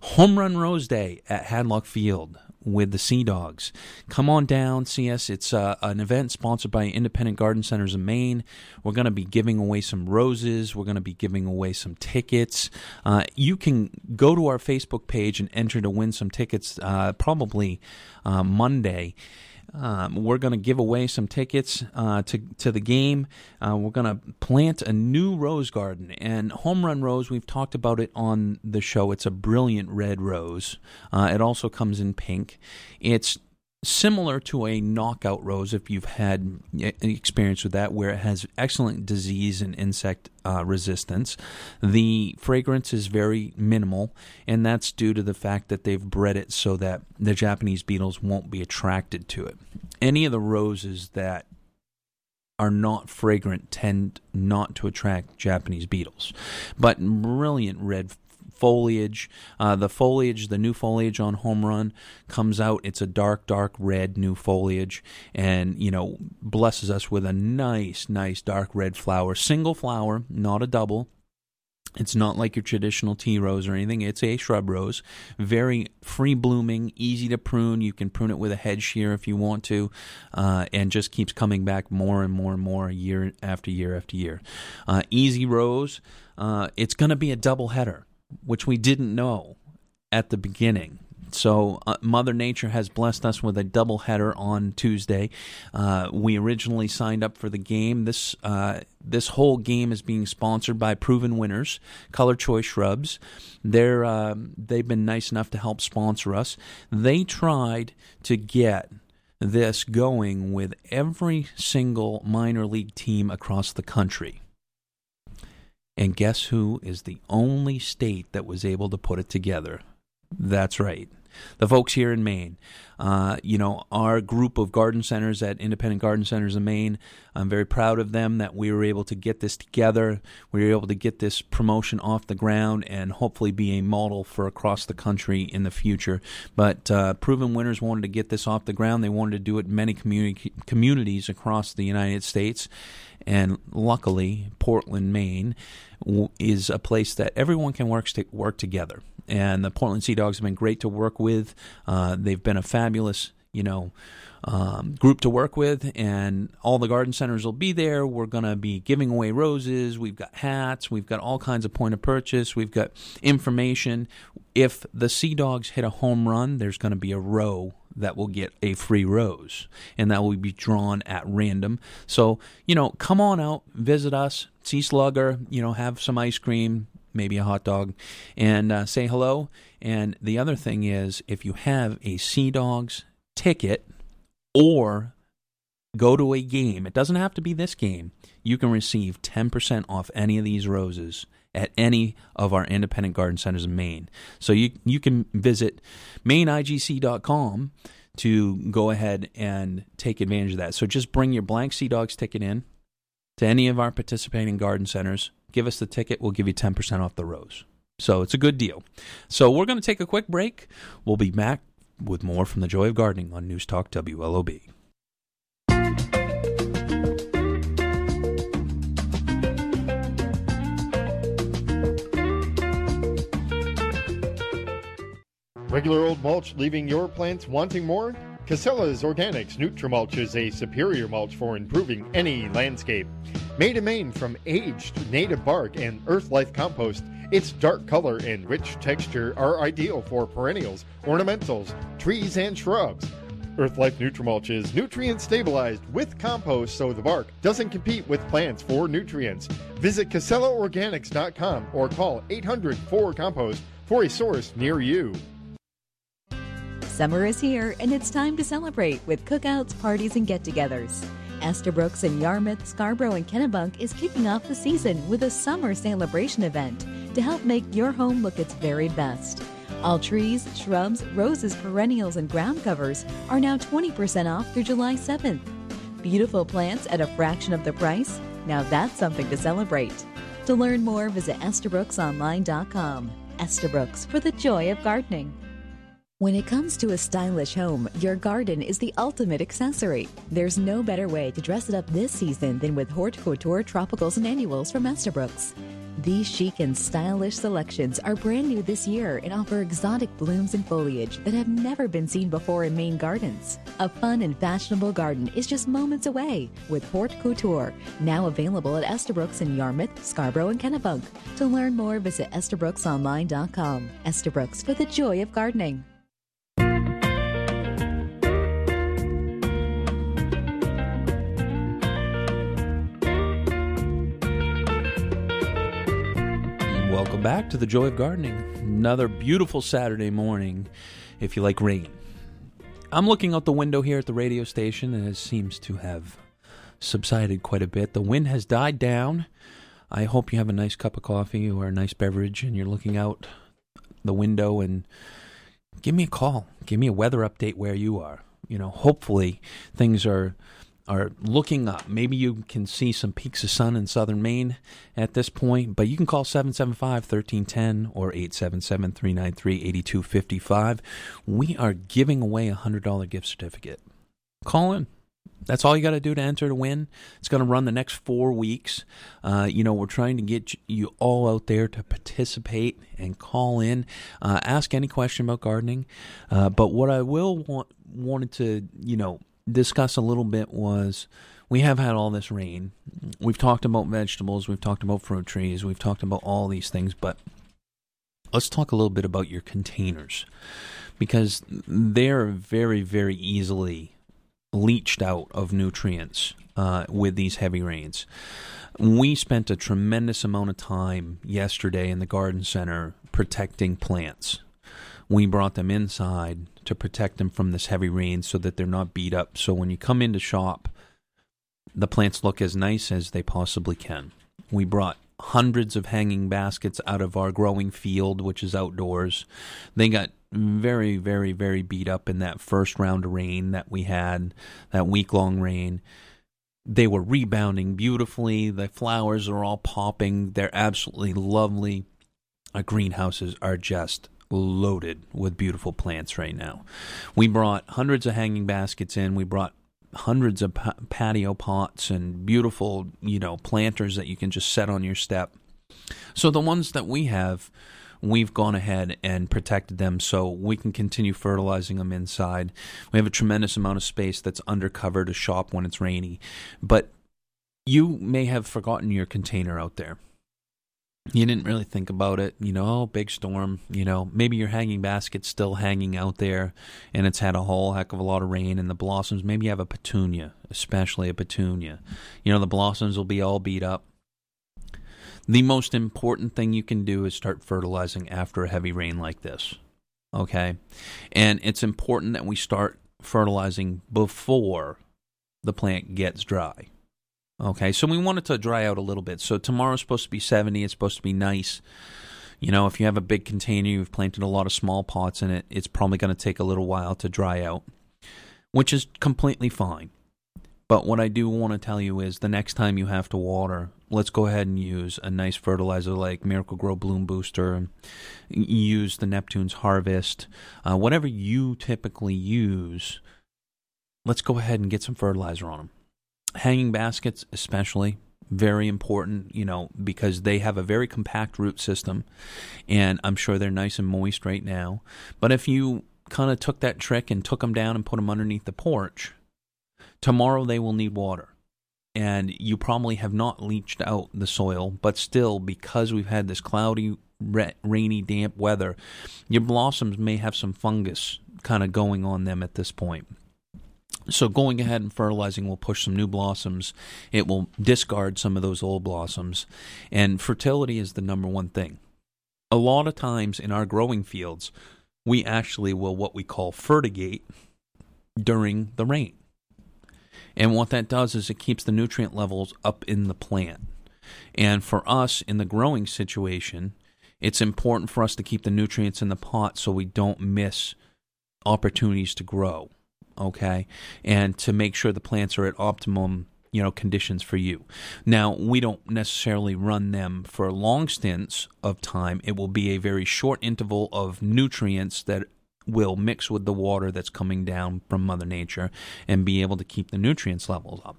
Home Run Rose Day at Hadlock Field with the Sea Dogs. Come on down, see us. It's uh, an event sponsored by Independent Garden Centers of Maine. We're going to be giving away some roses. We're going to be giving away some tickets. Uh, you can go to our Facebook page and enter to win some tickets uh, probably uh, Monday. Um, we're going to give away some tickets uh, to to the game. Uh, we're going to plant a new rose garden and home run rose. We've talked about it on the show. It's a brilliant red rose. Uh, it also comes in pink. It's similar to a knockout rose if you've had experience with that where it has excellent disease and insect uh, resistance the fragrance is very minimal and that's due to the fact that they've bred it so that the japanese beetles won't be attracted to it any of the roses that are not fragrant tend not to attract Japanese beetles. But brilliant red foliage. Uh, the foliage, the new foliage on Home Run comes out. It's a dark, dark red new foliage, and you know blesses us with a nice, nice dark red flower. Single flower, not a double. It's not like your traditional tea rose or anything. It's a shrub rose. Very free blooming, easy to prune. You can prune it with a head shear if you want to, uh, and just keeps coming back more and more and more year after year after year. Uh, easy rose. Uh, it's going to be a double header which we didn't know at the beginning. So uh, Mother Nature has blessed us with a doubleheader on Tuesday. Uh, we originally signed up for the game. This uh, this whole game is being sponsored by Proven Winners, Color Choice Shrubs. They're uh, they've been nice enough to help sponsor us. They tried to get this going with every single minor league team across the country. And guess who is the only state that was able to put it together? That's right. The folks here in Maine. Uh, you know, our group of garden centers at Independent Garden Centers in Maine, I'm very proud of them that we were able to get this together. We were able to get this promotion off the ground and hopefully be a model for across the country in the future. But uh, Proven Winners wanted to get this off the ground. They wanted to do it in many communi- communities across the United States. And luckily, Portland, Maine, is a place that everyone can work work together. And the Portland Sea Dogs have been great to work with. Uh, they've been a fabulous, you know, um, group to work with, and all the garden centers will be there. We're going to be giving away roses. We've got hats. We've got all kinds of point of purchase. We've got information. If the Sea Dogs hit a home run, there's going to be a row that will get a free rose, and that will be drawn at random. So, you know, come on out, visit us, see Slugger, you know, have some ice cream, maybe a hot dog, and uh, say hello. And the other thing is, if you have a Sea Dogs ticket or go to a game, it doesn't have to be this game, you can receive 10% off any of these roses at any of our independent garden centers in Maine. So you you can visit maineigc.com to go ahead and take advantage of that. So just bring your blank Sea Dogs ticket in to any of our participating garden centers. Give us the ticket, we'll give you 10% off the rose. So it's a good deal. So we're going to take a quick break. We'll be back with more from the Joy of Gardening on News Talk WLOB. Regular old mulch leaving your plants wanting more? Casella's Organics Nutrimulch is a superior mulch for improving any landscape. Made in Maine from aged native bark and earth life compost, its dark color and rich texture are ideal for perennials, ornamentals, trees, and shrubs. Earthlife Nutrimulch is nutrient stabilized with compost so the bark doesn't compete with plants for nutrients. Visit CasellaOrganics.com or call 800 4 Compost for a source near you. Summer is here, and it's time to celebrate with cookouts, parties, and get togethers. Estabrooks in Yarmouth, Scarborough, and Kennebunk is kicking off the season with a summer celebration event to help make your home look its very best. All trees, shrubs, roses, perennials, and ground covers are now 20% off through July 7th. Beautiful plants at a fraction of the price? Now that's something to celebrate. To learn more, visit EstabrooksOnline.com. Estabrooks for the joy of gardening. When it comes to a stylish home, your garden is the ultimate accessory. There's no better way to dress it up this season than with Haute Couture Tropicals and Annuals from Estabrooks. These chic and stylish selections are brand new this year and offer exotic blooms and foliage that have never been seen before in Maine gardens. A fun and fashionable garden is just moments away with Haute Couture, now available at Estabrooks in Yarmouth, Scarborough, and Kennebunk. To learn more, visit EstabrooksOnline.com. Estabrooks for the joy of gardening. Welcome back to the Joy of Gardening. Another beautiful Saturday morning if you like rain. I'm looking out the window here at the radio station and it seems to have subsided quite a bit. The wind has died down. I hope you have a nice cup of coffee or a nice beverage and you're looking out the window and give me a call. Give me a weather update where you are. You know, hopefully things are are looking up. Maybe you can see some peaks of sun in southern Maine at this point, but you can call 775 1310 or 877 393 8255. We are giving away a $100 gift certificate. Call in. That's all you got to do to enter to win. It's going to run the next four weeks. Uh, you know, we're trying to get you all out there to participate and call in, uh, ask any question about gardening. Uh, but what I will want wanted to, you know, discuss a little bit was we have had all this rain. We've talked about vegetables, we've talked about fruit trees, we've talked about all these things, but let's talk a little bit about your containers because they're very, very easily leached out of nutrients uh, with these heavy rains. We spent a tremendous amount of time yesterday in the garden center protecting plants. We brought them inside to protect them from this heavy rain so that they're not beat up. So when you come into shop, the plants look as nice as they possibly can. We brought hundreds of hanging baskets out of our growing field, which is outdoors. They got very, very, very beat up in that first round of rain that we had, that week long rain. They were rebounding beautifully. The flowers are all popping. They're absolutely lovely. Our greenhouses are just loaded with beautiful plants right now. We brought hundreds of hanging baskets in. We brought hundreds of pa- patio pots and beautiful, you know, planters that you can just set on your step. So the ones that we have, we've gone ahead and protected them so we can continue fertilizing them inside. We have a tremendous amount of space that's undercover to shop when it's rainy. But you may have forgotten your container out there you didn't really think about it, you know, oh, big storm, you know, maybe your hanging basket's still hanging out there and it's had a whole heck of a lot of rain and the blossoms, maybe you have a petunia, especially a petunia. You know, the blossoms will be all beat up. The most important thing you can do is start fertilizing after a heavy rain like this. Okay? And it's important that we start fertilizing before the plant gets dry. Okay, so we want it to dry out a little bit. So tomorrow's supposed to be 70. It's supposed to be nice. You know, if you have a big container, you've planted a lot of small pots in it, it's probably going to take a little while to dry out, which is completely fine. But what I do want to tell you is the next time you have to water, let's go ahead and use a nice fertilizer like Miracle-Gro Bloom Booster. Use the Neptune's Harvest. Uh, whatever you typically use, let's go ahead and get some fertilizer on them hanging baskets especially very important, you know, because they have a very compact root system, and I'm sure they're nice and moist right now. But if you kind of took that trick and took them down and put them underneath the porch, tomorrow they will need water. And you probably have not leached out the soil, but still, because we've had this cloudy, rainy, damp weather, your blossoms may have some fungus kind of going on them at this point. So going ahead and fertilizing will push some new blossoms. It will discard some of those old blossoms. And fertility is the number one thing. A lot of times in our growing fields, we actually will what we call fertigate during the rain. And what that does is it keeps the nutrient levels up in the plant. And for us in the growing situation, it's important for us to keep the nutrients in the pot so we don't miss opportunities to grow okay, and to make sure the plants are at optimum you know conditions for you. Now, we don't necessarily run them for long stints of time. It will be a very short interval of nutrients that will mix with the water that's coming down from mother nature and be able to keep the nutrients levels up.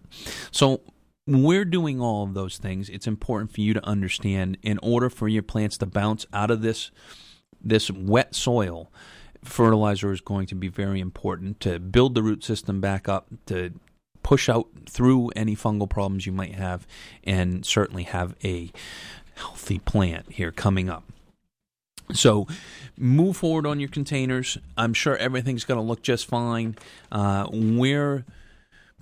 So, we're doing all of those things. It's important for you to understand in order for your plants to bounce out of this this wet soil fertilizer is going to be very important to build the root system back up, to push out through any fungal problems you might have, and certainly have a healthy plant here coming up. So, move forward on your containers. I'm sure everything's going to look just fine. Uh, we're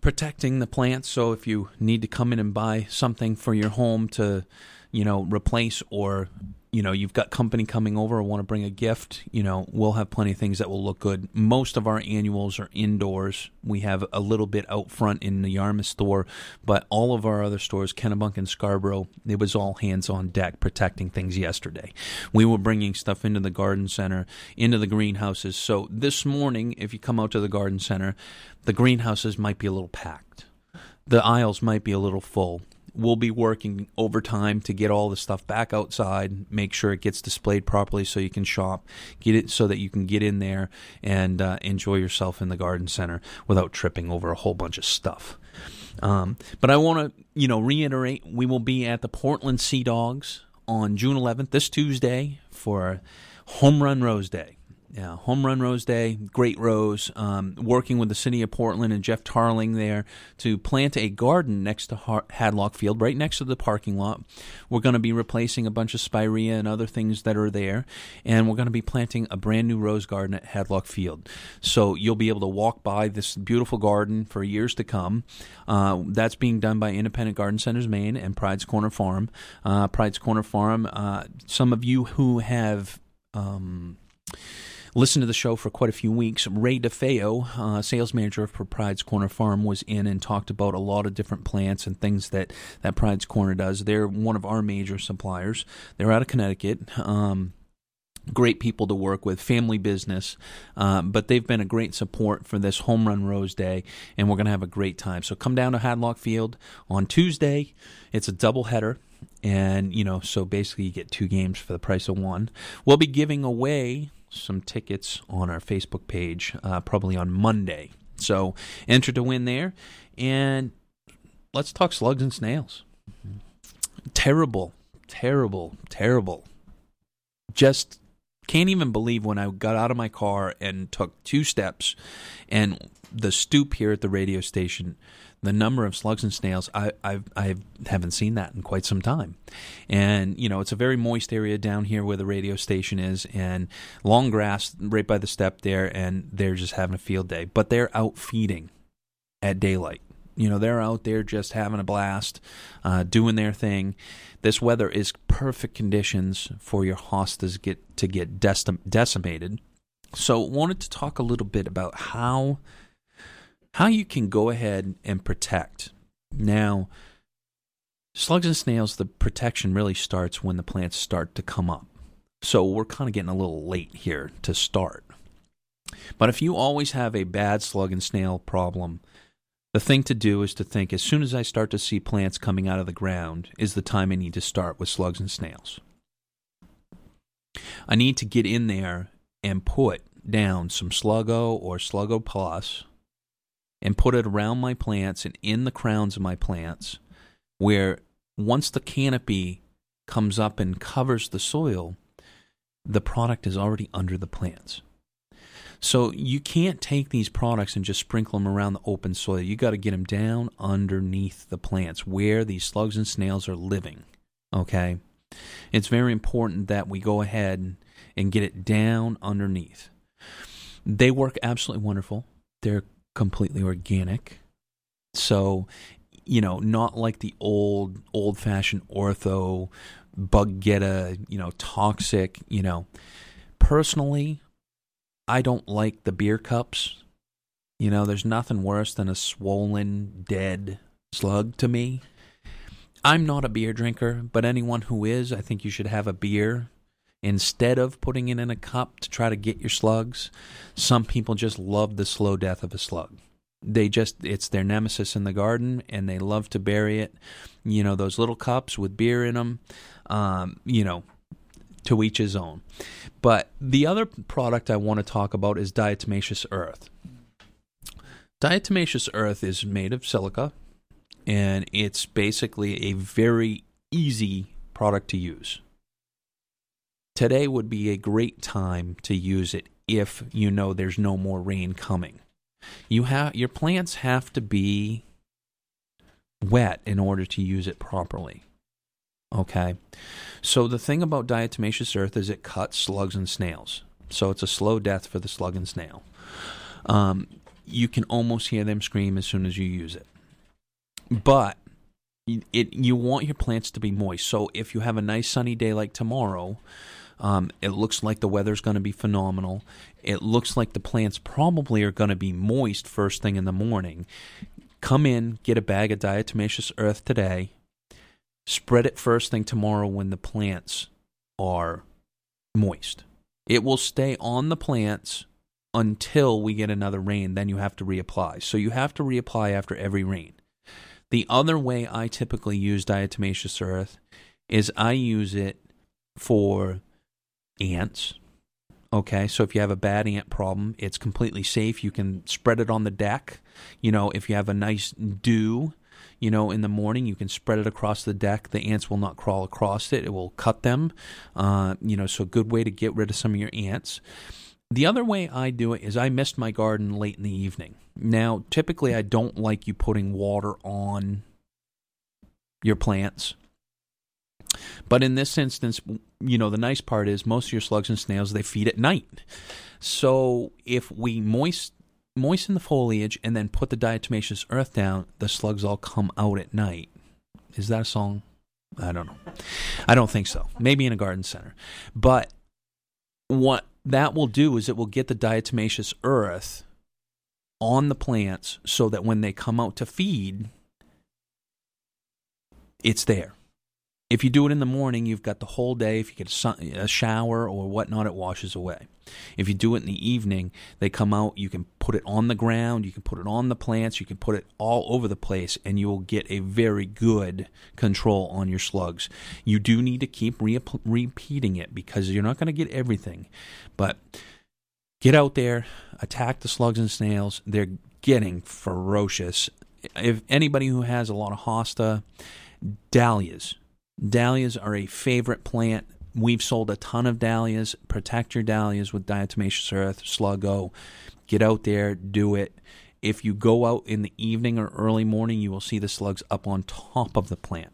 protecting the plants, so if you need to come in and buy something for your home to, you know, replace or you know you've got company coming over want to bring a gift you know we'll have plenty of things that will look good. Most of our annuals are indoors. We have a little bit out front in the yarmouth store but all of our other stores kennebunk and scarborough it was all hands on deck protecting things yesterday. We were bringing stuff into the garden center into the greenhouses. So this morning if you come out to the garden center the greenhouses might be a little packed. The aisles might be a little full we'll be working overtime to get all the stuff back outside, make sure it gets displayed properly so you can shop, get it so that you can get in there and uh, enjoy yourself in the garden center without tripping over a whole bunch of stuff. Um, but I want to, you know, reiterate we will be at the Portland Sea Dogs on June 11th, this Tuesday, for Home Run Rose Day. Yeah, Home Run Rose Day, great rose. Um, working with the city of Portland and Jeff Tarling there to plant a garden next to Hadlock Field, right next to the parking lot. We're going to be replacing a bunch of spirea and other things that are there, and we're going to be planting a brand new rose garden at Hadlock Field. So you'll be able to walk by this beautiful garden for years to come. Uh, that's being done by Independent Garden Centers Maine and Pride's Corner Farm. Uh, Pride's Corner Farm. Uh, some of you who have. Um, listened to the show for quite a few weeks. Ray DeFeo, uh, sales manager for Pride's Corner Farm, was in and talked about a lot of different plants and things that, that Pride's Corner does. They're one of our major suppliers. They're out of Connecticut. Um, great people to work with, family business, um, but they've been a great support for this Home Run Rose Day, and we're going to have a great time. So come down to Hadlock Field on Tuesday. It's a double header. And, you know, so basically you get two games for the price of one. We'll be giving away some tickets on our Facebook page uh, probably on Monday. So enter to win there. And let's talk slugs and snails. Terrible, terrible, terrible. Just can't even believe when I got out of my car and took two steps and the stoop here at the radio station the number of slugs and snails I I've, I haven't seen that in quite some time, and you know it's a very moist area down here where the radio station is, and long grass right by the step there, and they're just having a field day. But they're out feeding at daylight. You know they're out there just having a blast, uh, doing their thing. This weather is perfect conditions for your hostas get to get decimated. So wanted to talk a little bit about how how you can go ahead and protect. Now, slugs and snails, the protection really starts when the plants start to come up. So we're kind of getting a little late here to start. But if you always have a bad slug and snail problem, the thing to do is to think as soon as I start to see plants coming out of the ground is the time I need to start with slugs and snails. I need to get in there and put down some Sluggo or Sluggo Plus and put it around my plants and in the crowns of my plants where once the canopy comes up and covers the soil, the product is already under the plants. So you can't take these products and just sprinkle them around the open soil. You got to get them down underneath the plants where these slugs and snails are living. Okay? It's very important that we go ahead and get it down underneath. They work absolutely wonderful. They're completely organic. So, you know, not like the old old fashioned ortho bug geta, you know, toxic, you know. Personally, I don't like the beer cups. You know, there's nothing worse than a swollen, dead slug to me. I'm not a beer drinker, but anyone who is, I think you should have a beer instead of putting it in a cup to try to get your slugs. Some people just love the slow death of a slug. They just, it's their nemesis in the garden and they love to bury it. You know, those little cups with beer in them, um, you know, to each his own. But the other product I want to talk about is diatomaceous earth. Diatomaceous earth is made of silica, and it's basically a very easy product to use. Today would be a great time to use it if you know there's no more rain coming. You have your plants have to be wet in order to use it properly. Okay. So the thing about diatomaceous earth is it cuts slugs and snails. So it's a slow death for the slug and snail. Um, you can almost hear them scream as soon as you use it. But it you want your plants to be moist. So if you have a nice sunny day like tomorrow, um, it looks like the weather's going to be phenomenal. It looks like the plants probably are going to be moist first thing in the morning. Come in, get a bag of diatomaceous earth today Spread it first thing tomorrow when the plants are moist. It will stay on the plants until we get another rain. Then you have to reapply. So you have to reapply after every rain. The other way I typically use diatomaceous earth is I use it for ants. Okay, so if you have a bad ant problem, it's completely safe. You can spread it on the deck. You know, if you have a nice dew, you know, in the morning. You can spread it across the deck. The ants will not crawl across it. It will cut them. Uh, you know, so a good way to get rid of some of your ants. The other way I do it is I mist my garden late in the evening. Now, typically, I don't like you putting water on your plants. But in this instance, you know, the nice part is most of your slugs and snails, they feed at night. So if we moist moisten the foliage and then put the diatomaceous earth down, the slugs all come out at night. Is that a song? I don't know. I don't think so. Maybe in a garden center. But what that will do is it will get the diatomaceous earth on the plants so that when they come out to feed, it's there. If you do it in the morning, you've got the whole day. If you get a, sun, a shower or whatnot, it washes away. If you do it in the evening, they come out, you can put it on the ground, you can put it on the plants, you can put it all over the place, and you will get a very good control on your slugs. You do need to keep re- repeating it because you're not going to get everything. But get out there, attack the slugs and snails. They're getting ferocious. If anybody who has a lot of hosta, dahlias. Dahlias are a favorite plant We've sold a ton of dahlias. Protect your dahlias with diatomaceous earth, sluggo. Get out there, do it. If you go out in the evening or early morning, you will see the slugs up on top of the plant.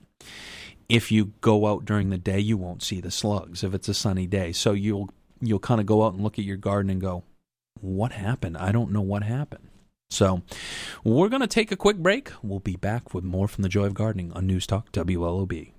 If you go out during the day, you won't see the slugs if it's a sunny day. So you'll you'll kind of go out and look at your garden and go, "What happened? I don't know what happened." So, we're going to take a quick break. We'll be back with more from the Joy of Gardening on News Talk WLOB.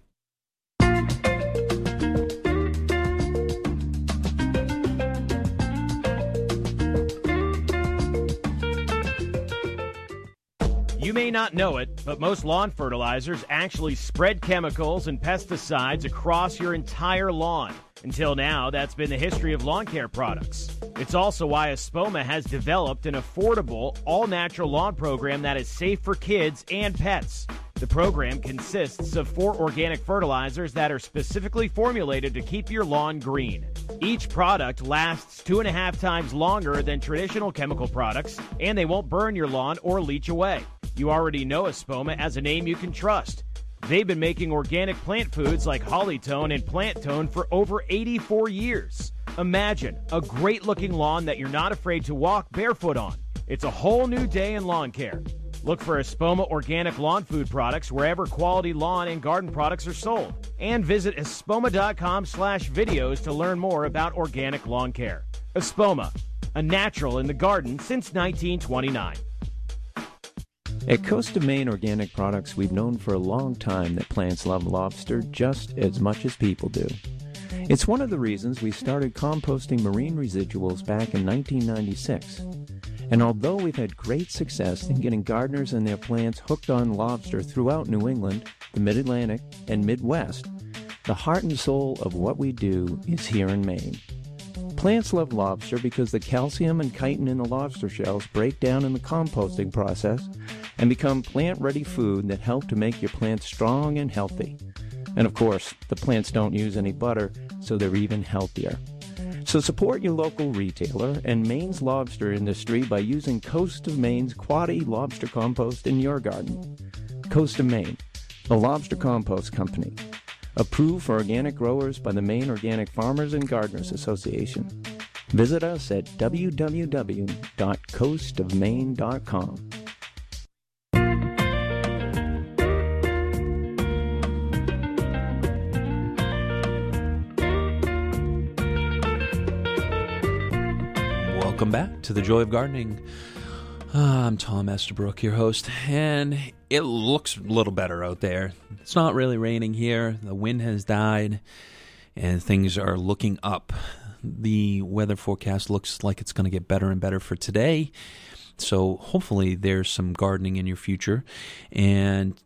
May not know it, but most lawn fertilizers actually spread chemicals and pesticides across your entire lawn. Until now, that's been the history of lawn care products. It's also why Espoma has developed an affordable, all natural lawn program that is safe for kids and pets. The program consists of four organic fertilizers that are specifically formulated to keep your lawn green. Each product lasts two and a half times longer than traditional chemical products, and they won't burn your lawn or leach away. You already know Espoma as a name you can trust. They've been making organic plant foods like Holly-tone and Plant-tone for over 84 years. Imagine a great looking lawn that you're not afraid to walk barefoot on. It's a whole new day in lawn care. Look for Espoma organic lawn food products wherever quality lawn and garden products are sold. And visit espoma.com slash videos to learn more about organic lawn care. Espoma, a natural in the garden since 1929. At Coast of Maine Organic Products, we've known for a long time that plants love lobster just as much as people do. It's one of the reasons we started composting marine residuals back in 1996. And although we've had great success in getting gardeners and their plants hooked on lobster throughout New England, the Mid Atlantic, and Midwest, the heart and soul of what we do is here in Maine. Plants love lobster because the calcium and chitin in the lobster shells break down in the composting process and become plant ready food that help to make your plants strong and healthy. And of course, the plants don't use any butter, so they're even healthier. So support your local retailer and Maine's lobster industry by using Coast of Maine's Quoddy Lobster Compost in your garden. Coast of Maine, a lobster compost company. Approved for organic growers by the Maine Organic Farmers and Gardeners Association. Visit us at www.coastofmaine.com. Welcome back to the Joy of Gardening. Uh, I'm Tom Estabrook, your host, and it looks a little better out there. It's not really raining here. The wind has died, and things are looking up. The weather forecast looks like it's going to get better and better for today. So hopefully, there's some gardening in your future. And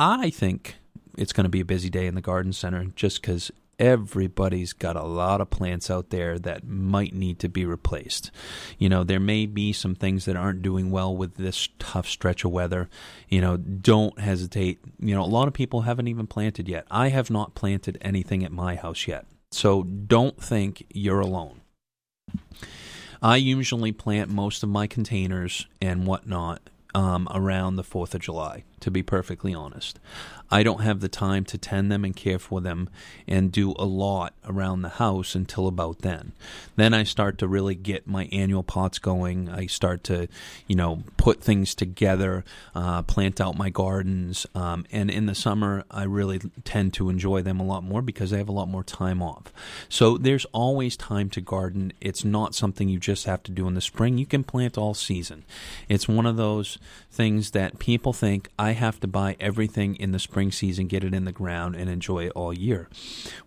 I think it's going to be a busy day in the garden center just because everybody's got a lot of plants out there that might need to be replaced. You know, there may be some things that aren't doing well with this tough stretch of weather. You know, don't hesitate. You know, a lot of people haven't even planted yet. I have not planted anything at my house yet. So don't think you're alone. I usually plant most of my containers and whatnot um, around the 4th of July, to be perfectly honest. I don't have the time to tend them and care for them and do a lot around the house until about then. Then I start to really get my annual pots going. I start to, you know, put things together, uh, plant out my gardens. Um, and in the summer, I really tend to enjoy them a lot more because I have a lot more time off. So there's always time to garden. It's not something you just have to do in the spring. You can plant all season. It's one of those things that people think have to buy everything in the spring spring season, get it in the ground, and enjoy it all year.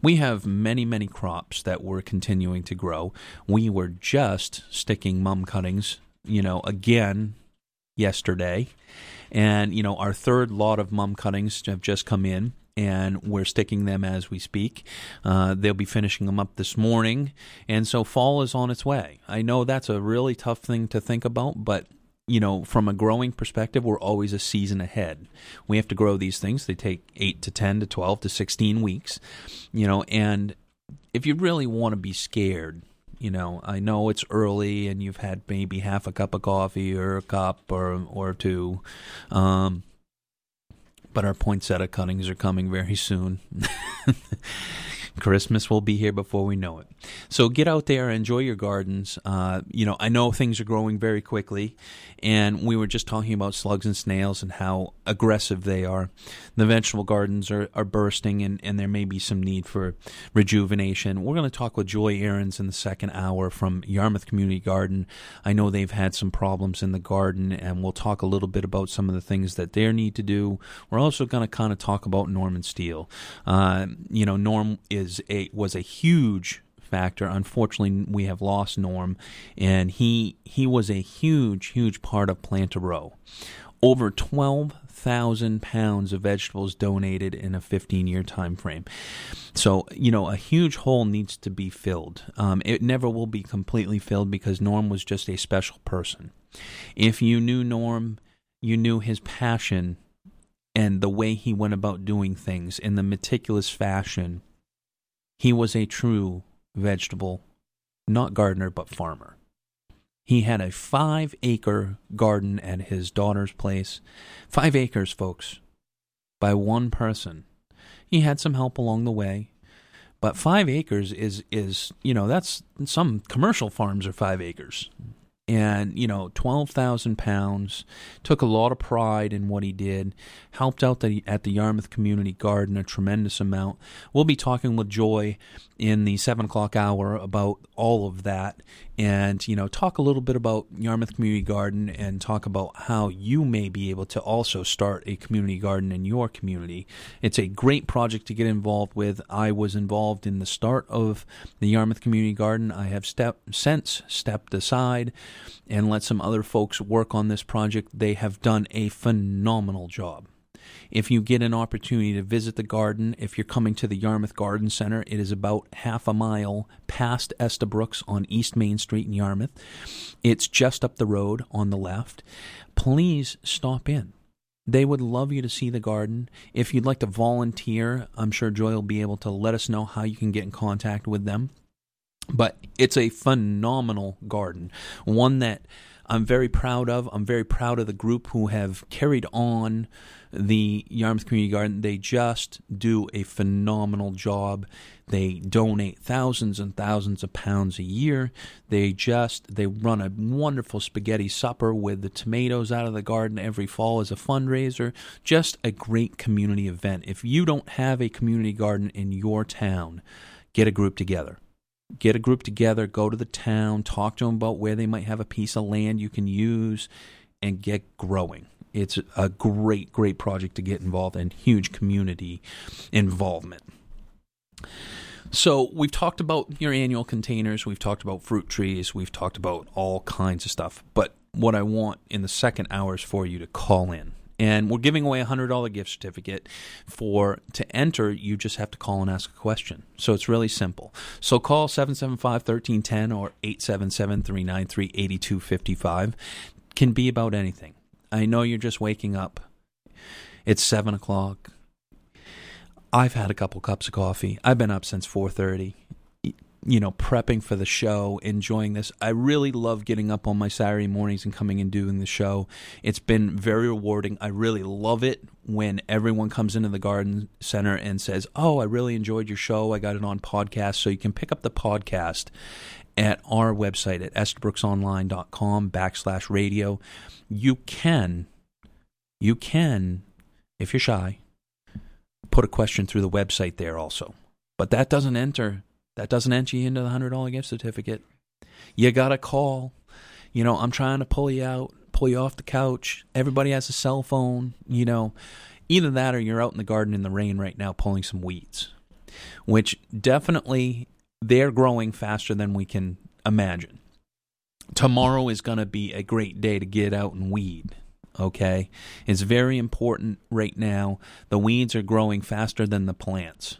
We have many, many crops that we're continuing to grow. We were just sticking mum cuttings, you know, again yesterday. And, you know, our third lot of mum cuttings have just come in and we're sticking them as we speak. Uh, they'll be finishing them up this morning, and so fall is on its way. I know that's a really tough thing to think about, but you know, from a growing perspective, we're always a season ahead. We have to grow these things. They take 8 to 10 to 12 to 16 weeks, you know, and if you really want to be scared, you know, I know it's early and you've had maybe half a cup of coffee or a cup or or two. Um, but our poinsettia cuttings are coming very soon. Christmas will be here before we know it. So get out there, enjoy your gardens. Uh, you know, I know things are growing very quickly, and we were just talking about slugs and snails and how aggressive they are. The vegetable gardens are, are bursting, and, and there may be some need for rejuvenation. We're going to talk with Joy Ahrens in the second hour from Yarmouth Community Garden. I know they've had some problems in the garden, and we'll talk a little bit about some of the things that they need to do. We're also going to kind of talk about Norman Steele. Uh, you know, Norm is a was a huge factor. Unfortunately, we have lost Norm, and he he was a huge, huge part of Plant a Row. Over twelve thousand pounds of vegetables donated in a 15 year time frame. So you know a huge hole needs to be filled. Um, it never will be completely filled because Norm was just a special person. If you knew Norm, you knew his passion and the way he went about doing things in the meticulous fashion. He was a true vegetable, not gardener, but farmer. He had a five acre garden at his daughter's place. Five acres, folks. by one person. He had some help along the way, but five acres is is you know that's some commercial farms are five acres and you know 12,000 pounds took a lot of pride in what he did helped out the, at the Yarmouth Community Garden a tremendous amount. We'll be talking with Joy in the 7 o'clock hour about all of that and you know talk a little bit about Yarmouth Community Garden and talk about how you may be able to also start a community garden in your community it's a great project to get involved with I was involved in the start of the Yarmouth Community Garden I have step, since stepped aside and let some other folks work on this project. They have done a phenomenal job. If you get an opportunity to visit the garden, if you're coming to the Yarmouth Garden Center, it is about half a mile past Estabrooks on East Main Street in Yarmouth. It's just up the road on the left. Please stop in. They would love you to see the garden. If you'd like to volunteer, I'm sure Joy will be able to let us know how you can get in contact with them. But it's a phenomenal garden, one that I'm very proud of. I'm very proud of the group who have carried on the Yarmouth Community Garden. They just do a phenomenal job. They donate thousands and thousands of pounds a year. They just they run a wonderful spaghetti supper with the tomatoes out of the garden every fall as a fundraiser. Just a great community event. If you don't have a community garden in your town, get a group together get a group together, go to the town, talk to them about where they might have a piece of land you can use, and get growing. It's a great, great project to get involved in, huge community involvement. So, we've talked about your annual containers, we've talked about fruit trees, we've talked about all kinds of stuff. But what I want in the second hour is for you to call in and we're giving away a hundred dollar gift certificate for to enter you just have to call and ask a question so it's really simple so call 775-1310 or 877-393-8255 can be about anything i know you're just waking up it's seven o'clock i've had a couple cups of coffee i've been up since 4.30 you know, prepping for the show, enjoying this. I really love getting up on my Saturday mornings and coming and doing the show. It's been very rewarding. I really love it when everyone comes into the garden center and says, "Oh, I really enjoyed your show. I got it on podcast." So you can pick up the podcast at our website at estabrooksonline.com backslash radio. You can, you can, if you're shy, put a question through the website there also. But that doesn't enter that doesn't enter you into the $100 gift certificate. You got to call. You know, I'm trying to pull you out, pull you off the couch. Everybody has a cell phone, you know. Either that or you're out in the garden in the rain right now pulling some weeds, which definitely they're growing faster than we can imagine. Tomorrow is going to be a great day to get out and weed okay? It's very important right now. The weeds are growing faster than the plants.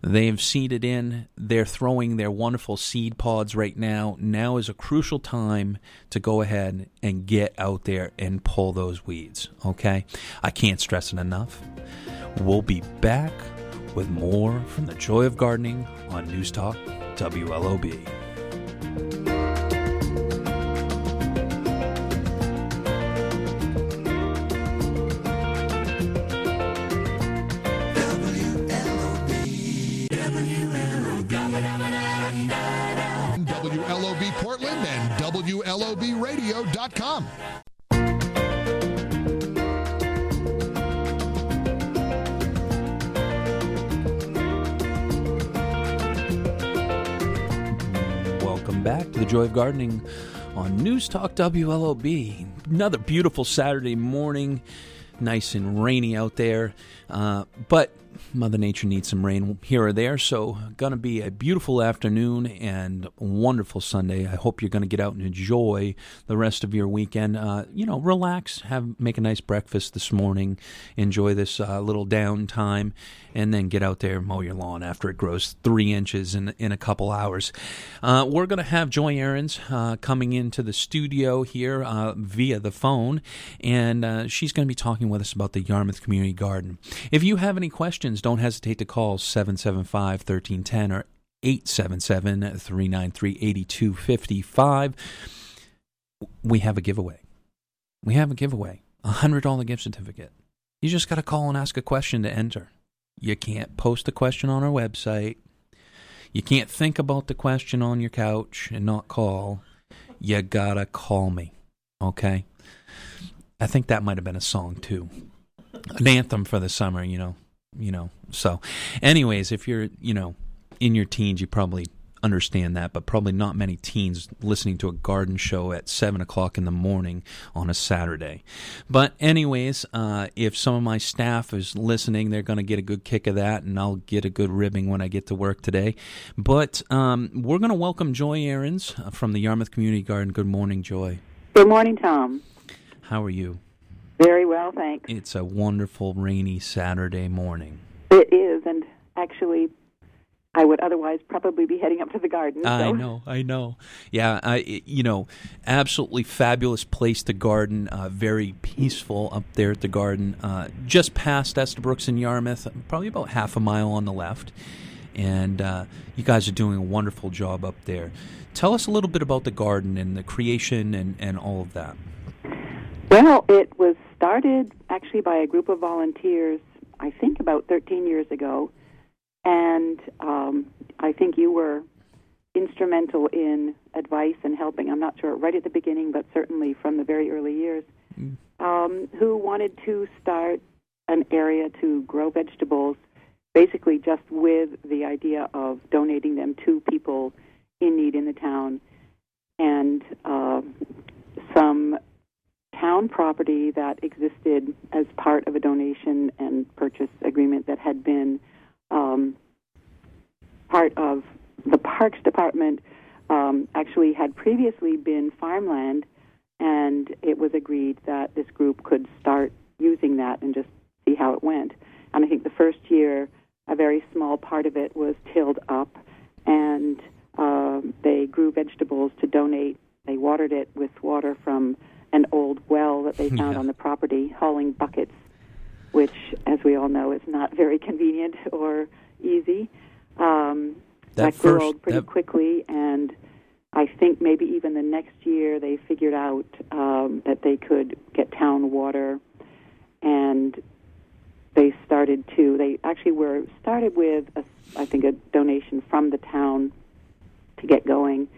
They've seeded in, they're throwing their wonderful seed pods right now. Now is a crucial time to go ahead and get out there and pull those weeds, okay? I can't stress it enough. We'll be back with more from the Joy of Gardening on News Talk. WLOB WLOBradio.com. Welcome back to the Joy of Gardening on News Talk WLOB. Another beautiful Saturday morning, nice and rainy out there, uh, but Mother Nature needs some rain here or there. So, going to be a beautiful afternoon and wonderful Sunday. I hope you're going to get out and enjoy the rest of your weekend. Uh, you know, relax, have make a nice breakfast this morning, enjoy this uh, little downtime, and then get out there and mow your lawn after it grows three inches in in a couple hours. Uh, we're going to have Joy Ahrens uh, coming into the studio here uh, via the phone, and uh, she's going to be talking with us about the Yarmouth Community Garden. If you have any questions, don't hesitate to call 775 1310 or 877 393 8255. We have a giveaway. We have a giveaway a $100 gift certificate. You just got to call and ask a question to enter. You can't post a question on our website. You can't think about the question on your couch and not call. You gotta call me. Okay? I think that might have been a song too. An anthem for the summer, you know. You know. So anyways, if you're, you know, in your teens, you probably understand that, but probably not many teens listening to a garden show at seven o'clock in the morning on a Saturday. But anyways, uh, if some of my staff is listening, they're going to get a good kick of that, and I'll get a good ribbing when I get to work today. But um, we're going to welcome Joy Ahrens from the Yarmouth Community Garden. Good morning, Joy. Good morning, Tom. How are you? Very well, thanks. It's a wonderful rainy Saturday morning. It is, and actually I would otherwise probably be heading up to the garden. So. I know, I know. Yeah, I, you know, absolutely fabulous place to garden. Uh, very peaceful up there at the garden, uh, just past Estabrooks in Yarmouth, probably about half a mile on the left. And uh, you guys are doing a wonderful job up there. Tell us a little bit about the garden and the creation and, and all of that. Well, it was started actually by a group of volunteers, I think about 13 years ago and um, I think you were instrumental in advice and helping. I'm not sure right at the beginning, but certainly from the very early years. Mm. Um, who wanted to start an area to grow vegetables, basically just with the idea of donating them to people in need in the town, and uh, some town property that existed as part of a donation and purchase agreement that had been um, part of the Parks Department um, actually had previously been farmland, and it was agreed that this group could start using that and just see how it went. And I think the first year, a very small part of it was tilled up, and uh, they grew vegetables to donate. They watered it with water from an old well that they found yeah. on the property, hauling buckets which, as we all know, is not very convenient or easy. Um, that, that grew old pretty that... quickly, and I think maybe even the next year they figured out um, that they could get town water, and they started to. They actually were started with, a, I think, a donation from the town to get going.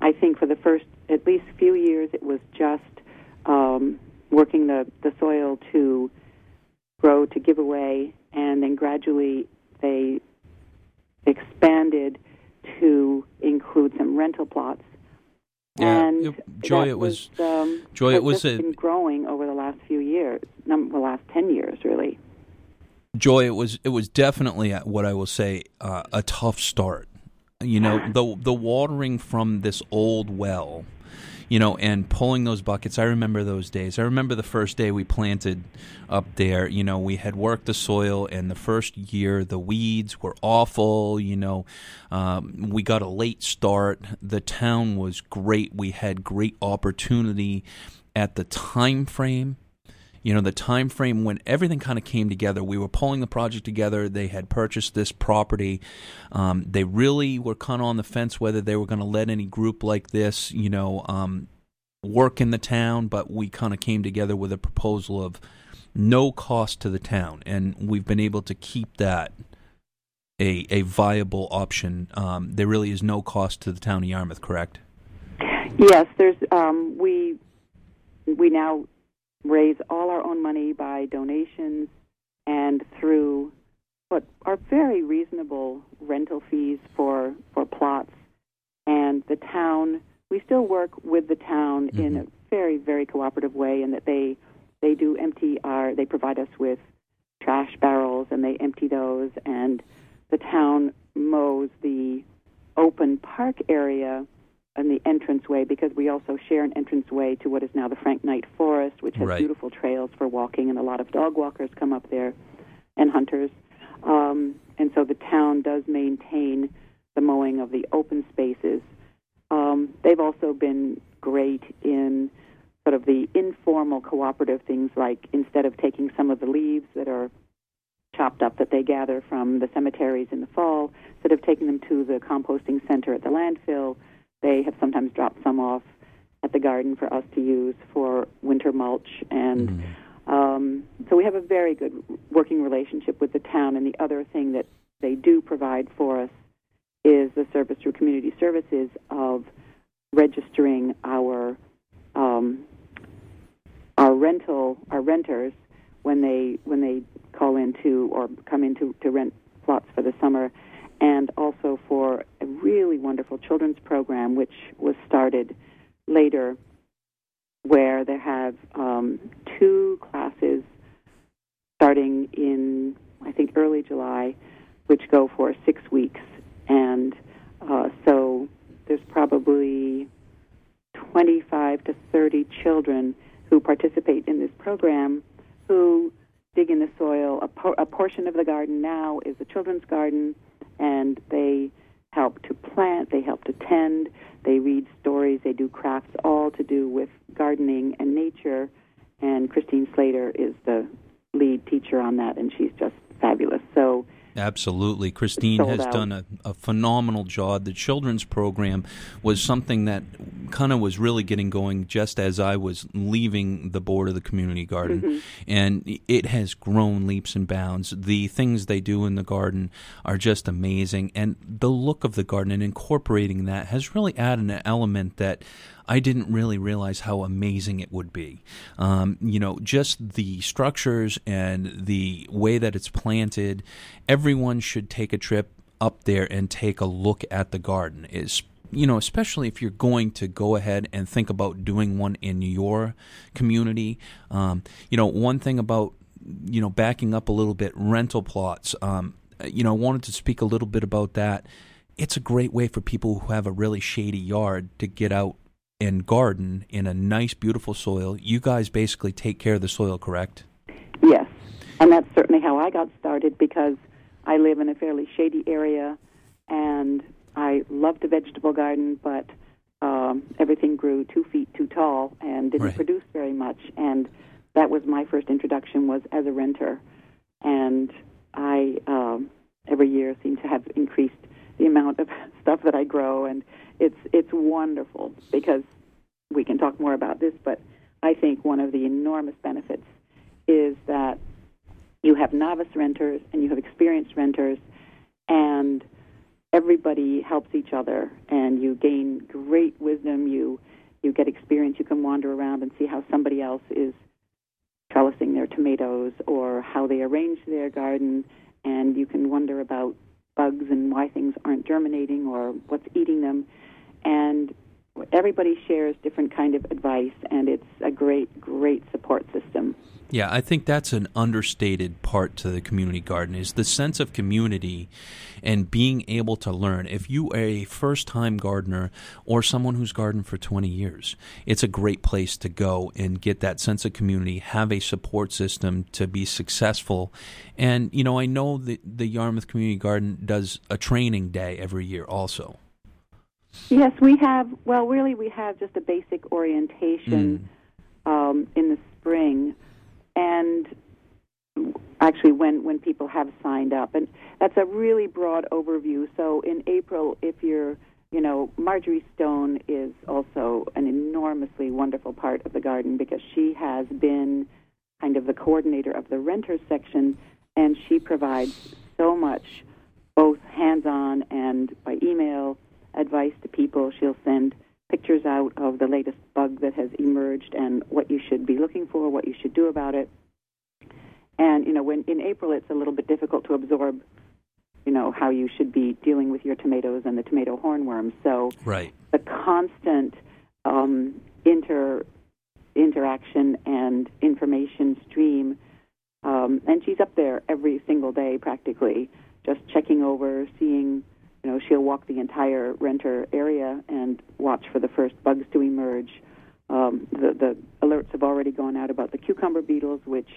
I think for the first at least few years, it was just um, working the the soil to grow to give away, and then gradually they expanded to include some rental plots. Yeah, and it, Joy, it was, was um, Joy. It was a, been growing over the last few years, num- the last ten years, really. Joy, it was it was definitely what I will say uh, a tough start. You know, the the watering from this old well you know, and pulling those buckets. I remember those days. I remember the first day we planted up there. You know, we had worked the soil, and the first year the weeds were awful. You know, um, we got a late start. The town was great. We had great opportunity at the time frame you know the time frame when everything kind of came together. We were pulling the project together. They had purchased this property. Um, they really were kind of on the fence whether they were going to let any group like this you know um, work in the town but we kind of came together with a proposal of no cost to the town and we've been able to keep that a, a viable option. Um, there really is no cost to the town of yarmouth correct? Yes there's um, we we now raise all our own money by donations and through what are very reasonable rental fees for, for plots. And the town, we still work with the town mm-hmm. in a very, very cooperative way in that they, they do empty our, they provide us with trash barrels and they empty those and the town mows the open park area in the entranceway because we also share an entranceway to what is now the Frank Knight Forest, which has right. beautiful trails for walking, and a lot of dog walkers come up there and hunters. Um, and so the town does maintain the mowing of the open spaces. Um, they've also been great in sort of the informal cooperative things like instead of taking some of the leaves that are chopped up that they gather from the cemeteries in the fall, instead of taking them to the composting center at the landfill, they have sometimes dropped some off at the garden for us to use for winter mulch and mm-hmm. Um, so we have a very good working relationship with the town. And the other thing that they do provide for us is the service through community services of registering our um, our rental our renters when they when they call into or come into to rent plots for the summer, and also for a really wonderful children's program which was started later, where they have um, two classes starting in I think early July, which go for six weeks, and uh, so there's probably 25 to 30 children who participate in this program who dig in the soil. A, a portion of the garden now is a children's garden, and they help to plant, they help to tend, they read stories, they do crafts, all to do with gardening and nature. And Christine Slater is the lead teacher on that, and she's just fabulous. So Absolutely. Christine has out. done a, a phenomenal job. The children's program was something that kind of was really getting going just as I was leaving the board of the community garden. Mm-hmm. And it has grown leaps and bounds. The things they do in the garden are just amazing. And the look of the garden and incorporating that has really added an element that I didn't really realize how amazing it would be. Um, you know, just the structures and the way that it's planted. Everyone should take a trip up there and take a look at the garden. Is you know, especially if you're going to go ahead and think about doing one in your community. Um, you know, one thing about you know backing up a little bit, rental plots. Um, you know, I wanted to speak a little bit about that. It's a great way for people who have a really shady yard to get out and garden in a nice, beautiful soil. You guys basically take care of the soil, correct? Yes, and that's certainly how I got started because I live in a fairly shady area, and I loved a vegetable garden, but um, everything grew two feet too tall and didn't Right. produce very much. And that was my first introduction was as a renter, and I um, every year seem to have increased the amount of stuff that I grow, and it's it's wonderful because we can talk more about this, but I think one of the enormous benefits is that you have novice renters and you have experienced renters, and everybody helps each other, and you gain great wisdom. You you get experience. You can wander around and see how somebody else is trellising their tomatoes or how they arrange their garden, and you can wonder about bugs and why things aren't germinating or what's eating them. And everybody shares different kind of advice, and it's a great, great support system. Yeah, I think that's an understated part to the community garden is the sense of community and being able to learn. If you are a first-time gardener or someone who's gardened for 20 years, it's a great place to go and get that sense of community, have a support system to be successful. And you know, I know that the Yarmouth Community Garden does a training day every year also. Yes, we have. Well, really, we have just a basic orientation um, in the spring, and actually, when when people have signed up, and that's a really broad overview. So, in April, if you're, you know, Marjorie Stone is also an enormously wonderful part of the garden because she has been kind of the coordinator of the renters section, and she provides so much, both hands-on and by email advice to people. She'll send pictures out of the latest bug that has emerged and what you should be looking for, what you should do about it. And you know, when in April it's a little bit difficult to absorb, you know, how you should be dealing with your tomatoes and the tomato hornworms. So Right. the constant um, inter interaction and information stream. Um, and she's up there every single day, practically, just checking over, seeing. You know, she'll walk the entire renter area and watch for the first bugs to emerge. Um, the, the alerts have already gone out about the cucumber beetles, which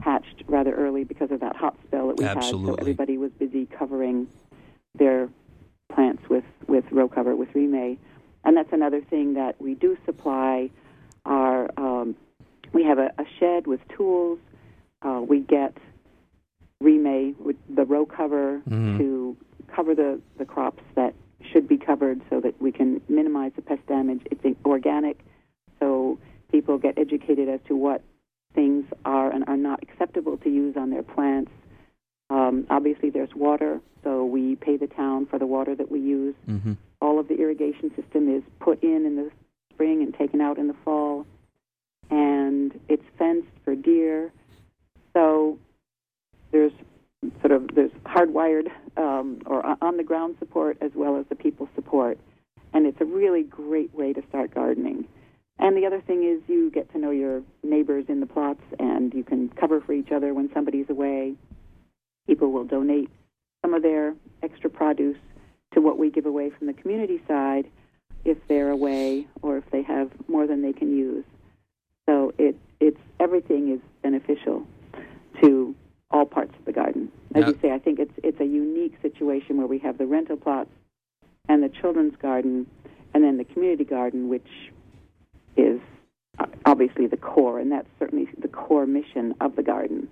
hatched rather early because of that hot spell that we had. So Absolutely. everybody was busy covering their plants with, with row cover, with Reemay. And that's another thing that we do supply. Our, um, we have a, a shed with tools. Uh, we get Reemay with the row cover Mhm. to cover the, the crops that should be covered so that we can minimize the pest damage. It's organic, so people get educated as to what things are and are not acceptable to use on their plants. Um, obviously, there's water, so we pay the town for the water that we use. Mm-hmm. All of the irrigation system is put in in the spring and taken out in the fall, and it's fenced for deer. So there's sort of there's hardwired um, or on the ground support as well as the people support, and it's a really great way to start gardening. And the other thing is you get to know your neighbors in the plots, and you can cover for each other when somebody's away. People will donate some of their extra produce to what we give away from the community side if they're away or if they have more than they can use. So it it's everything is beneficial to all parts of the garden. As you say, I think it's it's a unique situation where we have the rental plots and the children's garden, and then the community garden, which is obviously the core, and that's certainly the core mission of the garden.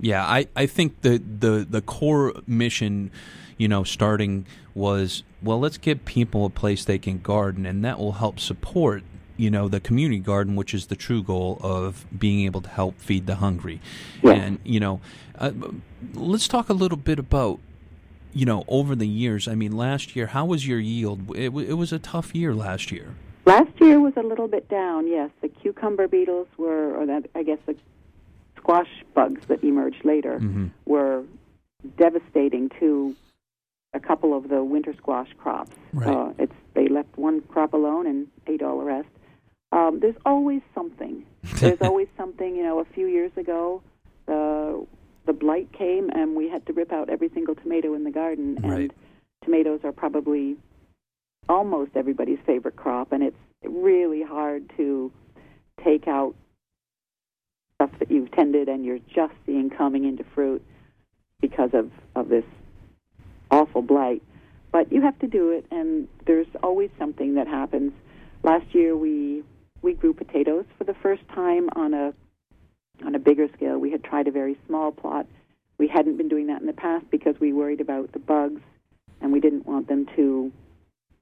Yeah, I, I think the, the, the core mission, you know, starting was well, let's give people a place they can garden, and that will help support, you know, the community garden, which is the true goal of being able to help feed the hungry. And you know, uh, let's talk a little bit about, you know, over the years. I mean, last year, how was your yield? It, w- it was a tough year last year. Last year was a little bit down. Yes, the cucumber beetles were, or that, I guess the squash bugs that emerged later Mm-hmm. were devastating to a couple of the winter squash crops. Right. Uh, it's they left one crop alone and ate all the rest. Um, there's always something. There's always something. You know, a few years ago, the the blight came and we had to rip out every single tomato in the garden. Right. And tomatoes are probably almost everybody's favorite crop, and it's really hard to take out stuff that you've tended and you're just seeing coming into fruit because of, of this awful blight. But you have to do it, and there's always something that happens. Last year, we we grew potatoes for the first time on a on a bigger scale. We had tried a very small plot. We hadn't been doing that in the past because we worried about the bugs, and we didn't want them to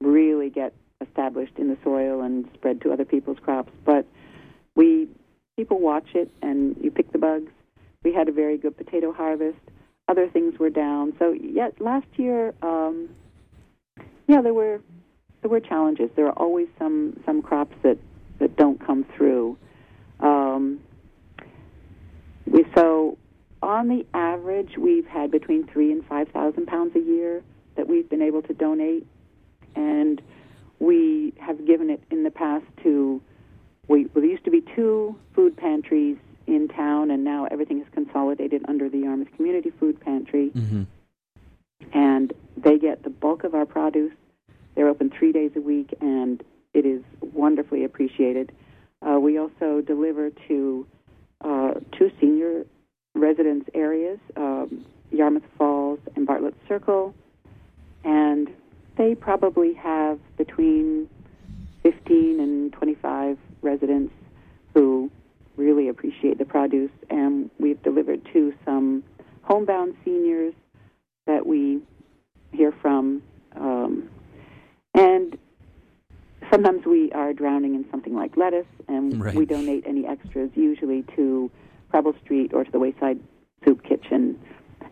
really get established in the soil and spread to other people's crops. But we people watch it, and you pick the bugs. We had a very good potato harvest. Other things were down. So yet last year, um, yeah, there were there were challenges. There are always some some crops that that don't come through. Um, we so on the average, we've had between three and five thousand pounds a year that we've been able to donate, and we have given it in the past to. We well, there used to be two food pantries in town, and now everything is consolidated under the Yarmouth Community Food Pantry, Mm-hmm. and they get the bulk of our produce. They're open three days a week, and it is wonderfully appreciated. Uh, we also deliver to uh, two senior residence areas, um, Yarmouth Falls and Bartlett Circle, and they probably have between 15 and 25 residents who really appreciate the produce. And we've delivered to some homebound seniors that we hear from. Um, and sometimes we are drowning in something like lettuce, and Right. we donate any extras usually to Preble Street or to the Wayside Soup Kitchen.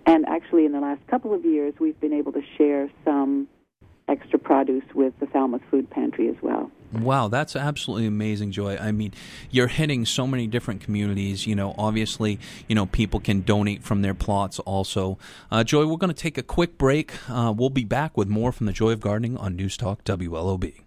And actually, in the last couple of years, we've been able to share some extra produce with the Falmouth Food Pantry as well. Wow, that's absolutely amazing, Joy. I mean, you're hitting so many different communities. You know, obviously, you know, people can donate from their plots also. Uh, Joy, we're going to take a quick break. Uh, we'll be back with more from the Joy of Gardening on News Talk WLOB.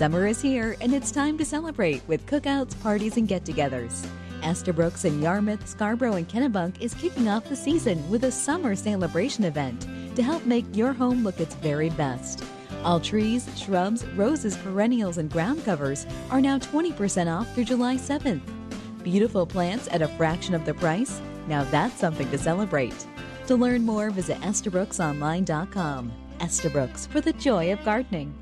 Summer is here, and it's time to celebrate with cookouts, parties, and get togethers. Estabrooks in Yarmouth, Scarborough, and Kennebunk is kicking off the season with a summer celebration event to help make your home look its very best. All trees, shrubs, roses, perennials, and ground covers are now 20% off through July 7th. Beautiful plants at a fraction of the price? Now that's something to celebrate. To learn more, visit EstabrooksOnline.com. Estabrooks for the joy of gardening.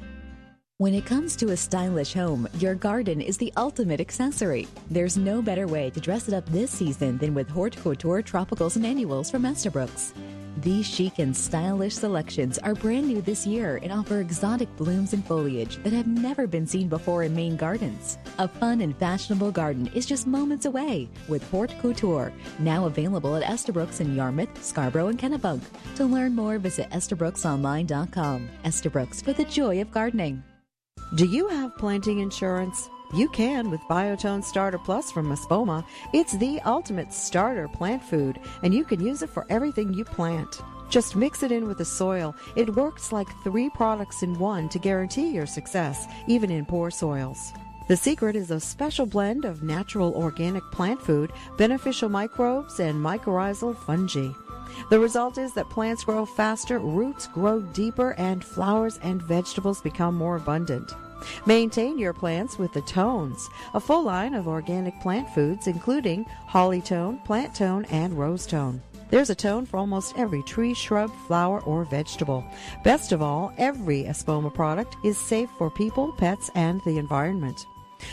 When it comes to a stylish home, your garden is the ultimate accessory. There's no better way to dress it up this season than with Hort Couture Tropicals and Annuals from Estabrooks. These chic and stylish selections are brand new this year and offer exotic blooms and foliage that have never been seen before in Maine gardens. A fun and fashionable garden is just moments away with Hort Couture, now available at Estabrooks in Yarmouth, Scarborough, and Kennebunk. To learn more, visit EstabrooksOnline.com. Estabrooks for the joy of gardening. Do you have planting insurance? You can with Biotone Starter Plus from Espoma. It's the ultimate starter plant food, and you can use it for everything you plant. Just mix it in with the soil. It works like three products in one to guarantee your success, even in poor soils. The secret is a special blend of natural organic plant food, beneficial microbes, and mycorrhizal fungi. The result is that plants grow faster, roots grow deeper, and flowers and vegetables become more abundant. Maintain your plants with the Tones, a full line of organic plant foods including Holly-tone, plant tone, and Rose-tone. There's a tone for almost every tree, shrub, flower, or vegetable. Best of all, every Espoma product is safe for people, pets, and the environment.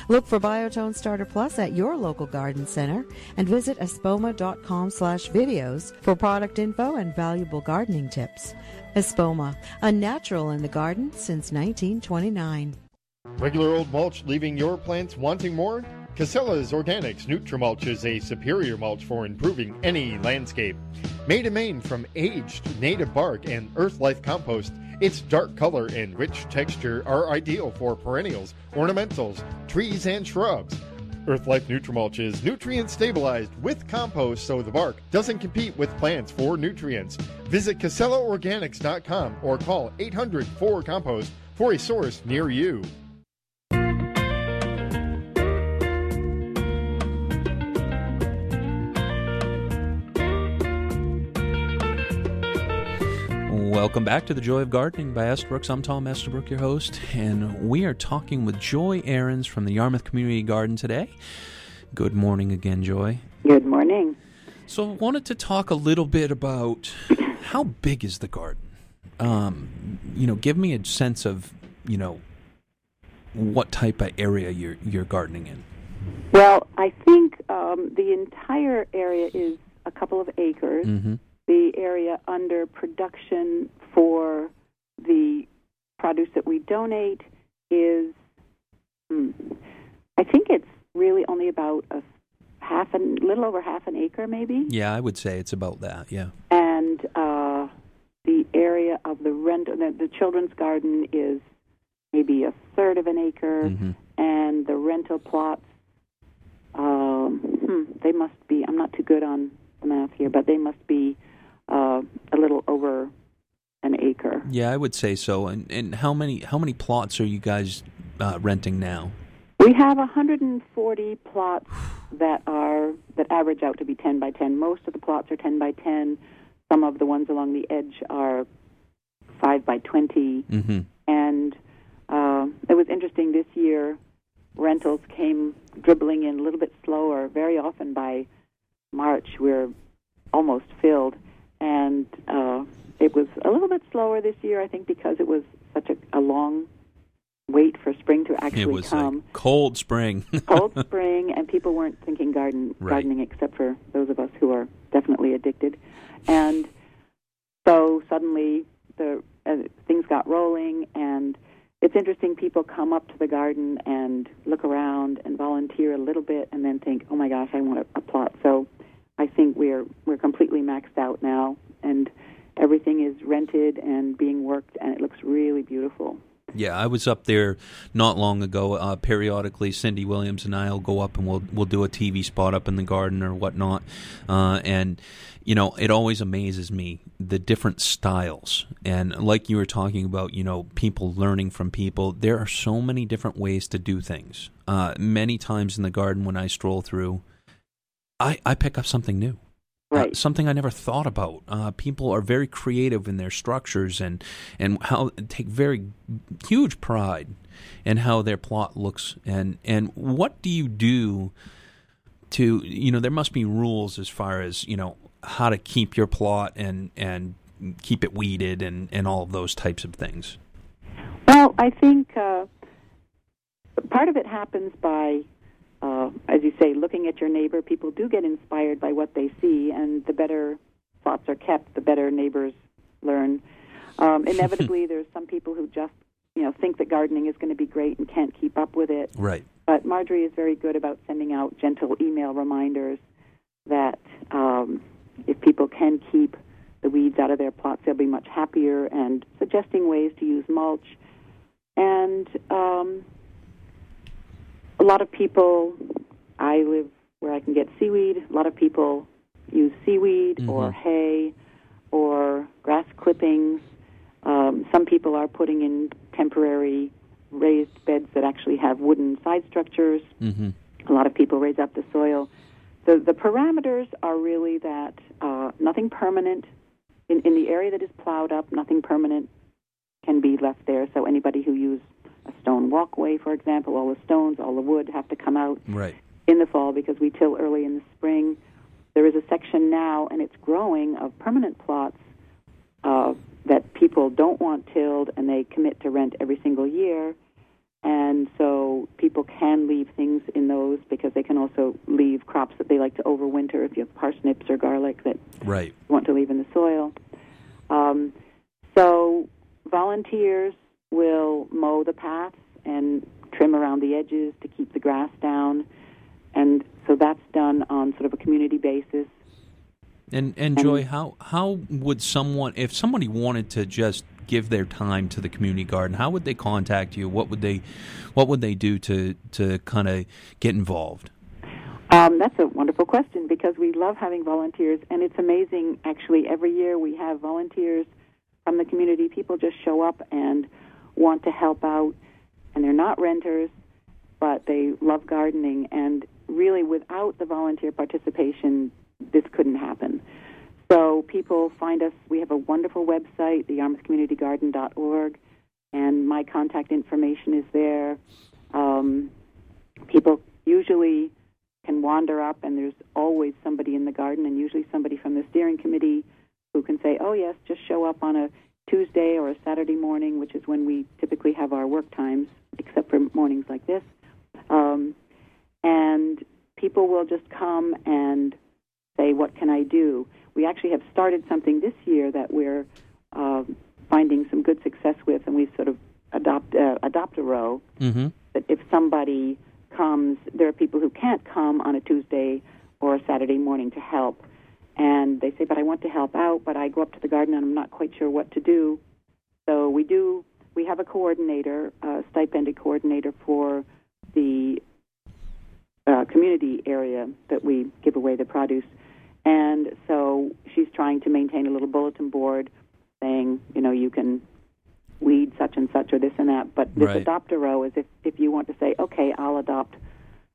Look for Biotone Starter Plus at your local garden center and visit espoma.com slash videos for product info and valuable gardening tips. Espoma, a natural in the garden since 1929. Regular old mulch leaving your plants wanting more? Casella's Organics Nutrimulch is a superior mulch for improving any landscape. Made in Maine from aged native bark and Earthlife compost, its dark color and rich texture are ideal for perennials, ornamentals, trees, and shrubs. Earthlife Nutrimulch is nutrient stabilized with compost so the bark doesn't compete with plants for nutrients. Visit CasellaOrganics.com or call 800 4 Compost for a source near you. Welcome back to the Joy of Gardening by Estabrooks. I'm Tom Estabrook, your host, and we are talking with Joy Ahrens from the Yarmouth Community Garden today. Good morning again, Joy. Good morning. So, I wanted to talk a little bit about how big is the garden. Um, you know, give me a sense of you know what type of area you're you're gardening in. Well, I think um, the entire area is a couple of acres. Mm-hmm. The area under production for the produce that we donate is, hmm, I think it's really only about a half a little over half an acre, maybe. Yeah, I would say it's about that. Yeah. And uh, the area of the rent, the, the children's garden is maybe a third of an acre, Mm-hmm. and the rental plots, um, hmm, they must be. I'm not too good on the math here, but they must be uh, a little over an acre. Yeah, I would say so. And and how many how many plots are you guys uh, renting now? We have 140 plots that are that average out to be 10 by 10. Most of the plots are 10 by 10. Some of the ones along the edge are 5 by 20. Mm-hmm. And uh, it was interesting this year. Rentals came dribbling in a little bit slower. Very often by March, we're almost filled, and uh, it was a little bit slower this year. I think because it was such a, a long wait for spring to actually it was come. a cold spring. Cold spring, and people weren't thinking garden Right. gardening except for those of us who are definitely addicted, and so suddenly the uh, things got rolling and it's interesting people come up to the garden and look around and volunteer a little bit and then think oh my gosh i want a, a plot so i think we're we're completely maxed out now and everything is rented and being worked and it looks really beautiful Yeah, I was up there not long ago. Uh, periodically, Cindy Williams and I will go up and we'll we'll do a TV spot up in the garden or whatnot. Uh, and you know, it always amazes me the different styles. And like you were talking about, you know, people learning from people. There are so many different ways to do things. Uh, many times in the garden when I stroll through, I I pick up something new. Uh, Right. something I never thought about. Uh, people are very creative in their structures and and how take very huge pride in how their plot looks. And and what do you do to you know there must be rules as far as you know how to keep your plot and and keep it weeded and and all of those types of things. Well, Well, I think uh, part of it happens by, uh, as you say, looking at your neighbor. People do get inspired by what they see, and the better plots are kept, the better neighbors learn. Um, inevitably, there's some people who just, you know, think that gardening is going to be great and can't keep up with it. Right. But Marjorie is very good about sending out gentle email reminders that um, if people can keep the weeds out of their plots, they'll be much happier, and suggesting ways to use mulch. And um, a lot of people, I live where I can get seaweed. A lot of people use seaweed or hay or grass clippings. Um, some people are putting in temporary raised beds that actually have wooden side structures. Mm-hmm. A lot of people raise up the soil. The, the parameters are really that uh, nothing permanent in, in the area that is plowed up, nothing permanent can be left there. So anybody who used a stone walkway, for example, all the stones, all the wood have to come out Right. in the fall because we till early in the spring. There is a section now, and it's growing, of permanent plots uh, that people don't want tilled, and they commit to rent every single year. And so people can leave things in those because they can also leave crops that they like to overwinter if you have parsnips or garlic that Right. you want to leave in the soil. Um, so volunteers will mow the paths and trim around the edges to keep the grass down. And so that's done on sort of a community basis. And and Joy, how how would someone if somebody wanted to just give their time to the community garden, how would they contact you? What would they what would they do to to kind of get involved? Um, that's a wonderful question because we love having volunteers, and it's amazing. Actually, every year we have volunteers from the community. People just show up and want to help out, and they're not renters, but they love gardening. And really, without the volunteer participation, this couldn't happen. So people find us. We have a wonderful website, the YarmouthCommunityGarden.org, and my contact information is there. Um, people usually can wander up, and there's always somebody in the garden, and usually somebody from the steering committee who can say, "Oh yes, just show up on a Tuesday or a Saturday morning," which is when we typically have our work times, except for mornings like this. Um, and people will just come and say, "What can I do?" We actually have started something this year that we're uh, finding some good success with, and we sort of adopt uh, adopt a row Mm-hmm. that if somebody comes, there are people who can't come on a Tuesday or a Saturday morning to help, and they say, "But I want to help out, but I go up to the garden and I'm not quite sure what to do." So we do. We have a coordinator, a stipended coordinator for the uh, community area that we give away the produce, and so she's trying to maintain a little bulletin board saying, you know, you can weed such and such or this and that. But this Right. adopt a row is if, if you want to say, okay, I'll adopt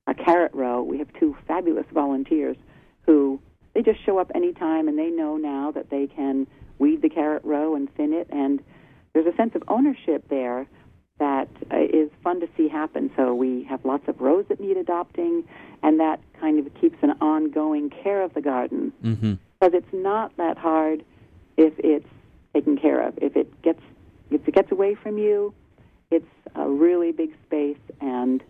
a carrot row. We have two fabulous volunteers who they just show up anytime and they know now that they can weed the carrot row and thin it. And there's a sense of ownership there that uh, is fun to see happen. So we have lots of rows that need adopting, and that kind of keeps an ongoing care of the garden Mm-hmm. because it's not that hard if it's taken care of. If it gets if it gets away from you, it's a really big space, and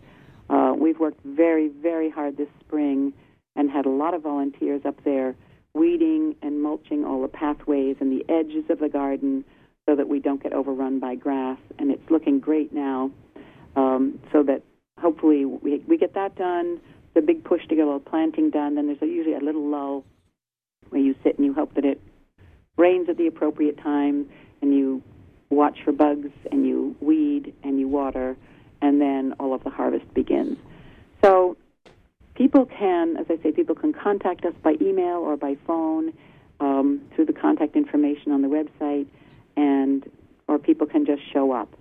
uh, we've worked very very hard this spring and had a lot of volunteers up there weeding and mulching all the pathways and the edges of the garden so that we don't get overrun by grass. And it's looking great now, um, so that hopefully we we get that done. The big push to get all the planting done. Then there's usually a little lull where you sit and you hope that it rains at the appropriate time and you watch for bugs and you weed and you water and then all of the harvest begins. So people can, as I say, people can contact us by email or by phone um, through the contact information on the website and or people can just show up.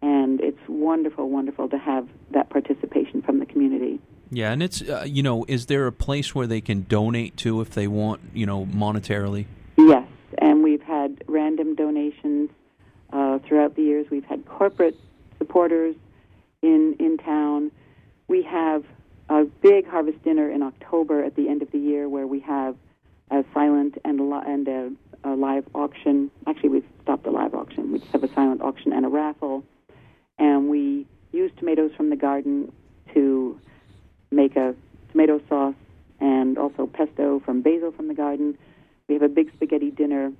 And it's wonderful, wonderful to have that participation from the community. Yeah, and it's uh, you know, is there a place where they can donate to if they want, you know, monetarily? Yes, and we've had random donations uh, throughout the years. We've had corporate supporters in in town. We have a big harvest dinner in October at the end of the year where we have a silent and a, li- and a, a live auction. Actually, we've stopped the live auction. We just have a silent auction and a raffle. and we use tomatoes from the garden to make a tomato sauce and also pesto from basil from the garden. We have a big spaghetti dinner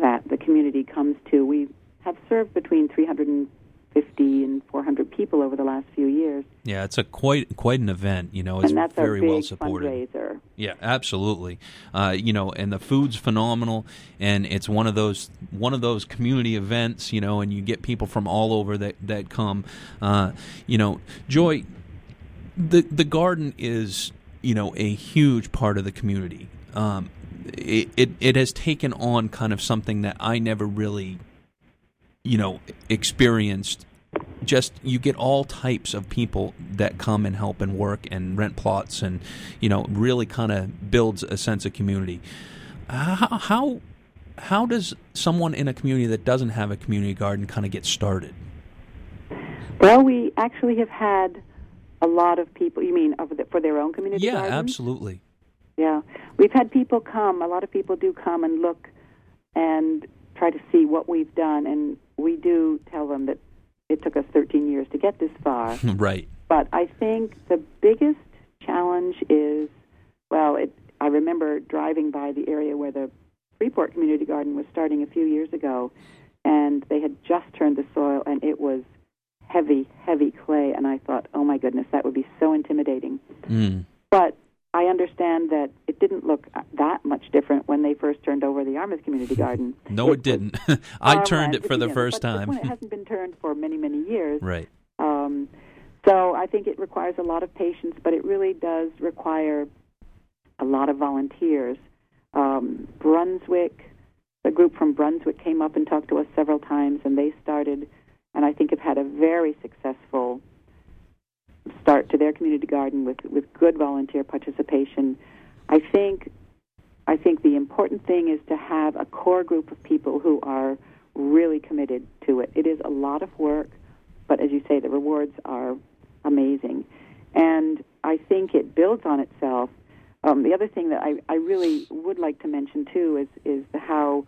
that the community comes to. We have served between 350 and 400 people over the last few years. Yeah, it's a quite quite an event. You know, it's and that's very well supported. fundraiser. Yeah, absolutely. Uh, you know, and the food's phenomenal, and it's one of those one of those community events. You know, and you get people from all over that that come. Uh, you know, Joy, the the garden is you know a huge part of the community. Um, it, it it has taken on kind of something that I never really, you know, experienced. Just you get all types of people that come and help and work and rent plots and you know really kind of builds a sense of community. How, how how does someone in a community that doesn't have a community garden kind of get started? Well, we actually have had a lot of people. You mean for their own community Yeah, absolutely. Yeah, we've had people come. A lot of people do come and look and try to see what we've done, and we do tell them that it took us 13 years to get this far. right. But I think the biggest challenge is, well, it, I remember driving by the area where the Freeport Community Garden was starting a few years ago, and they had just turned the soil, and it was heavy, heavy clay, and I thought, oh my goodness, that would be so intimidating. Mm. But I understand that it didn't look that much different when they first turned over the Yarmouth Community Garden. No, it didn't. I turned it for the first time. it hasn't been turned for many, many years. right. Um, so I think it requires a lot of patience, but it really does require a lot of volunteers. Um, Brunswick, the group from Brunswick came up and talked to us several times, and they started, and I think have had a very successful start to their community garden with, with good volunteer participation. I think I think the important thing is to have a core group of people who are really committed to it. It is a lot of work, but as you say, the rewards are amazing. And I think it builds on itself. Um, the other thing that I, I really would like to mention too is is how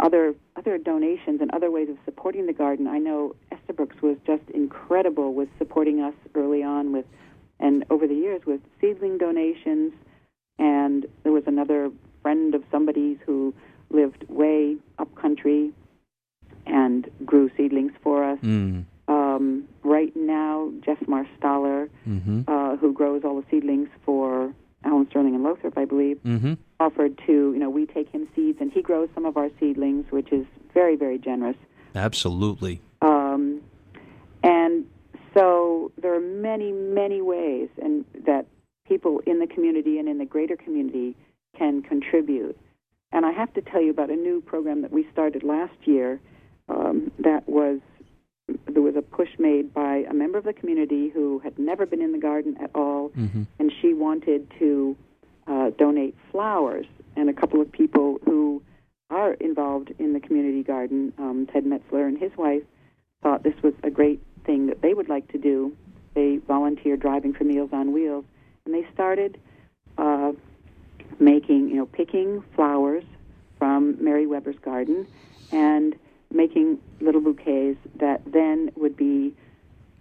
other other donations and other ways of supporting the garden. I know Esther Estabrooks was just incredible with supporting us early on with and over the years with seedling donations and there was another friend of somebody's who lived way up country and grew seedlings for us. Mm. Um, right now, Jeff Marstaller, Mm-hmm. uh, who grows all the seedlings for Allen Sterling and Lothrop, I believe, Mm-hmm. offered to, you know, we take him seeds and he grows some of our seedlings, which is very, very generous. Absolutely. Um, and so there are many, many ways and that people in the community and in the greater community can contribute. And I have to tell you about a new program that we started last year um, that was there was a push made by a member of the community who had never been in the garden at all, Mm-hmm. and she wanted to uh, donate flowers. And a couple of people who are involved in the community garden, um, Ted Metzler and his wife, thought this was a great thing that they would like to do. They volunteer driving for Meals on Wheels, and they started uh, making, you know, picking flowers from Mary Weber's garden and making little bouquets that then would be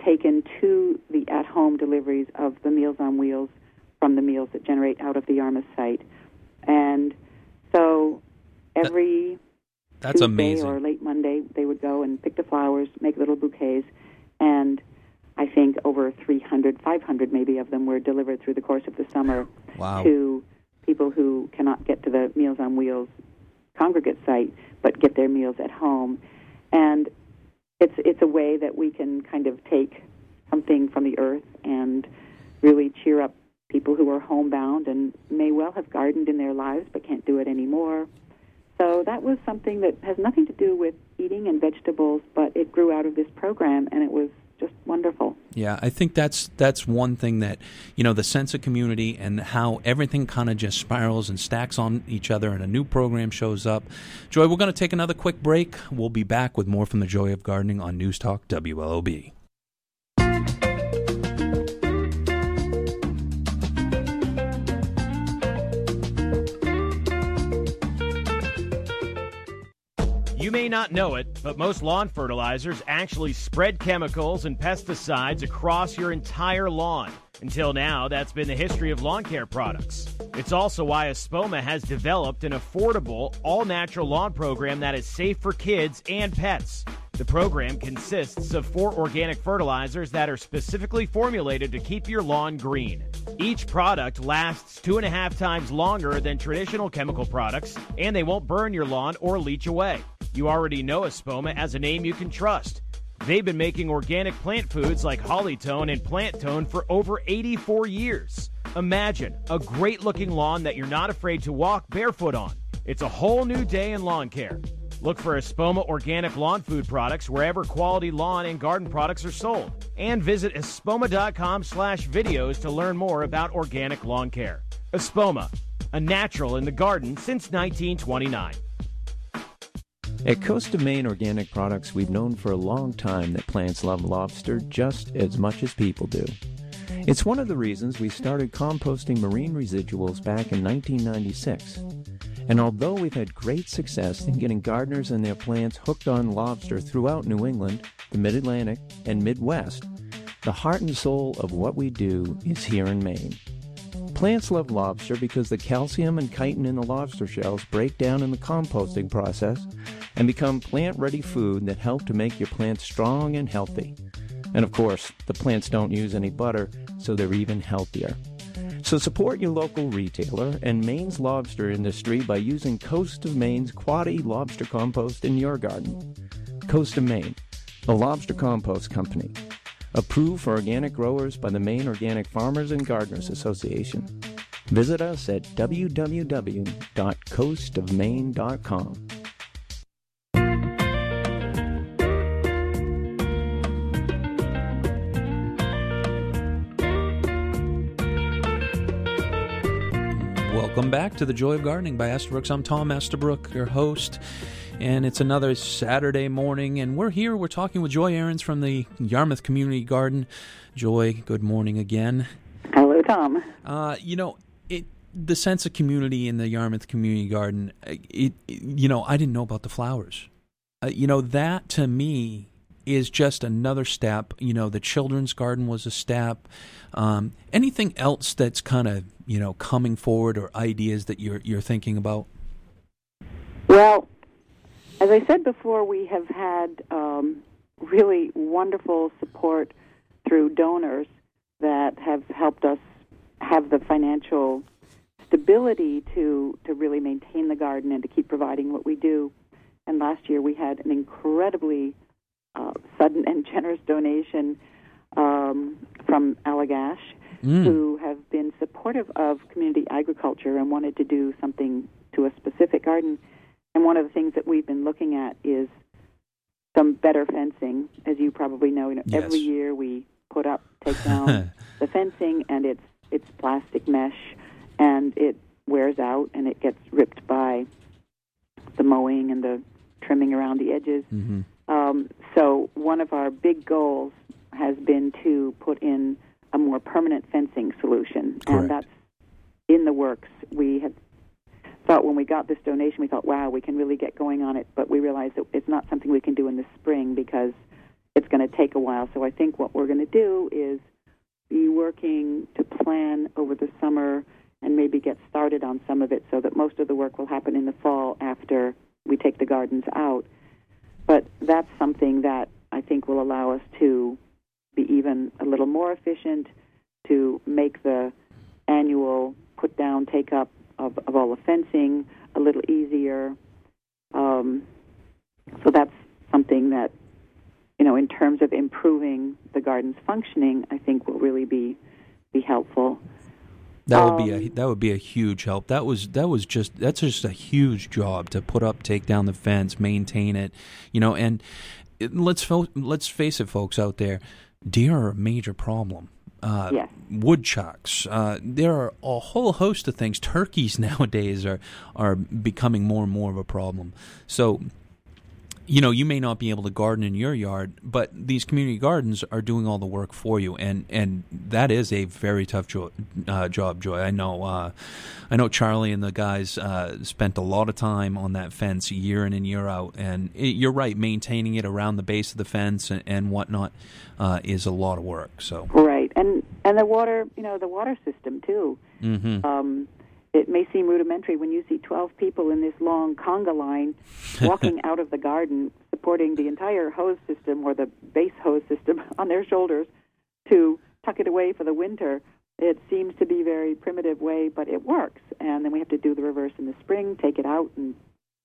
taken to the at-home deliveries of the Meals on Wheels from the meals that generate out of the Yarmouth site. And so every That's Tuesday amazing. or late Monday, they would go and pick the flowers, make little bouquets, and I think over 300, 500 maybe of them were delivered through the course of the summer Wow. to people who cannot get to the Meals on Wheels congregate site, but get their meals at home. And it's it's a way that we can kind of take something from the earth and really cheer up people who are homebound and may well have gardened in their lives but can't do it anymore. So that was something that has nothing to do with eating and vegetables, but it grew out of this program and it was just wonderful. Yeah, I think that's that's one thing that you know the sense of community and how everything kind of just spirals and stacks on each other, and a new program shows up. Joy, we're going to take another quick break. We'll be back with more from the Joy of Gardening on News Talk WLOB. You may not know it, but most lawn fertilizers actually spread chemicals and pesticides across your entire lawn. Until now, that's been the history of lawn care products. It's also why Espoma has developed an affordable, all natural lawn program that is safe for kids and pets. The program consists of four organic fertilizers that are specifically formulated to keep your lawn green. Each product lasts two and a half times longer than traditional chemical products, and they won't burn your lawn or leach away. You already know Espoma as a name you can trust. They've been making organic plant foods like Holly-tone and Plant-tone for over 84 years. Imagine a great looking lawn that you're not afraid to walk barefoot on. It's a whole new day in lawn care. Look for Espoma organic lawn food products wherever quality lawn and garden products are sold. And visit espoma.com slash videos to learn more about organic lawn care. Espoma, a natural in the garden since 1929. At Coast of Maine Organic Products, we've known for a long time that plants love lobster just as much as people do. It's one of the reasons we started composting marine residuals back in 1996. And although we've had great success in getting gardeners and their plants hooked on lobster throughout New England, the Mid Atlantic, and Midwest, the heart and soul of what we do is here in Maine. Plants love lobster because the calcium and chitin in the lobster shells break down in the composting process and become plant ready food that help to make your plants strong and healthy. And of course, the plants don't use any butter, so they're even healthier. So support your local retailer and Maine's lobster industry by using Coast of Maine's Quoddy Lobster Compost in your garden. Coast of Maine, the lobster compost company. Approved for organic growers by the Maine Organic Farmers and Gardeners Association. Visit us at www.coastofmaine.com. Welcome back to the Joy of Gardening by Estabrooks. I'm Tom Estabrook, your host, and it's another Saturday morning, and we're here. We're talking with Joy Ahrens from the Yarmouth Community Garden. Joy, good morning again. Hello, Tom. Uh, you know, it the sense of community in the Yarmouth Community Garden. It, it you know, I didn't know about the flowers. Uh, you know, that to me is just another step. You know, the children's garden was a step. Um, anything else that's kind of you know coming forward or ideas that you're you're thinking about? Well, as I said before, we have had um, really wonderful support through donors that have helped us have the financial stability to to really maintain the garden and to keep providing what we do. And last year we had an incredibly uh, sudden and generous donation um, from Allagash, Mm. who have been supportive of community agriculture and wanted to do something to a specific garden. And one of the things that we've been looking at is some better fencing. As you probably know, you know Yes. every year we put up, take down the fencing, and it's it's plastic mesh, and it wears out and it gets ripped by the mowing and the trimming around the edges. Mm-hmm. Um, so one of our big goals has been to put in a more permanent fencing solution, Correct. and that's in the works. We had thought when we got this donation, we thought, wow, we can really get going on it, but we realized that it's not something we can do in the spring because it's going to take a while. So I think what we're going to do is be working to plan over the summer and maybe get started on some of it so that most of the work will happen in the fall after we take the gardens out. But that's something that I think will allow us to be even a little more efficient, to make the annual put down, take up of, of all the fencing a little easier. Um, so that's something that, you know, in terms of improving the garden's functioning, I think will really be be helpful. That would be a Um, that would be a huge help. That was that was just that's just a huge job to put up, take down the fence, maintain it, you know. And it, let's fo- let's face it, folks out there, deer are a major problem. Uh, Yes. Woodchucks. Uh, there are a whole host of things. Turkeys nowadays are are becoming more and more of a problem. So you know, you may not be able to garden in your yard, but these community gardens are doing all the work for you, and and that is a very tough jo- uh, job, Joy. I know, uh, I know Charlie and the guys uh, spent a lot of time on that fence year in and year out, and it, you're right, maintaining it around the base of the fence and, and whatnot uh, is a lot of work. So right, and and the water, you know, the water system too. Mm-hmm. Um, it may seem rudimentary when you see 12 people in this long conga line walking out of the garden supporting the entire hose system or the base hose system on their shoulders to tuck it away for the winter. It seems to be a very primitive way, but it works. And then we have to do the reverse in the spring, take it out and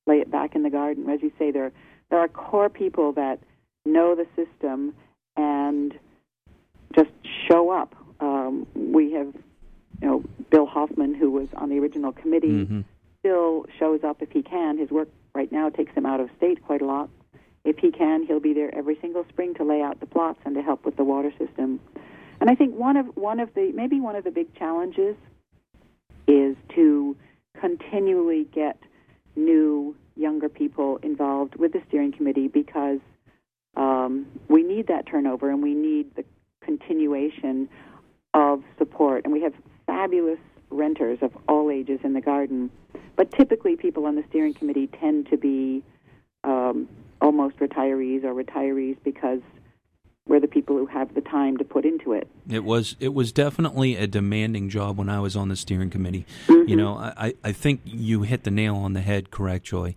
lay it back in the garden. As you say, there there are core people that know the system and just show up. Um, we have you know, Bill Hoffman, who was on the original committee, mm-hmm. still shows up if he can. His work right now takes him out of state quite a lot. If he can, he'll be there every single spring to lay out the plots and to help with the water system. And I think one of one of the maybe one of the big challenges is to continually get new younger people involved with the steering committee because um, we need that turnover and we need the continuation of support. And we have fabulous renters of all ages in the garden, but typically people on the steering committee tend to be um, almost retirees or retirees because we're the people who have the time to put into it. It was it was definitely a demanding job when I was on the steering committee. Mm-hmm. You know, I, I think you hit the nail on the head, correct, Joy.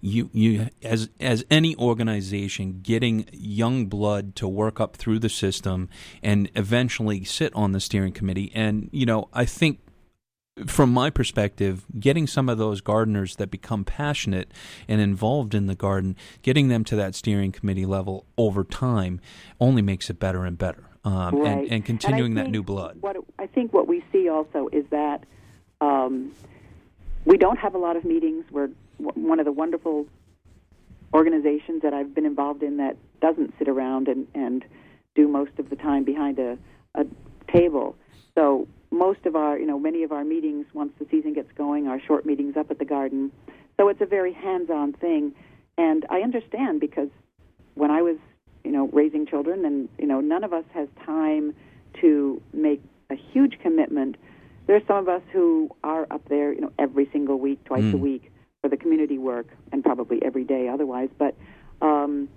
You you as as any organization, getting young blood to work up through the system and eventually sit on the steering committee. And you know, I think from my perspective, getting some of those gardeners that become passionate and involved in the garden, getting them to that steering committee level over time only makes it better and better. Um, right. and, and continuing and that new blood. What I think what we see also is that um, we don't have a lot of meetings. We're one of the wonderful organizations that I've been involved in that doesn't sit around and, and do most of the time behind a, a table. So most of our, you know, many of our meetings, once the season gets going, are short meetings up at the garden. So it's a very hands-on thing, and I understand because when I was, you know, raising children, and you know, none of us has time to make a huge commitment. There's some of us who are up there, you know, every single week, twice Mm. a week for the community work, and probably every day otherwise. But um,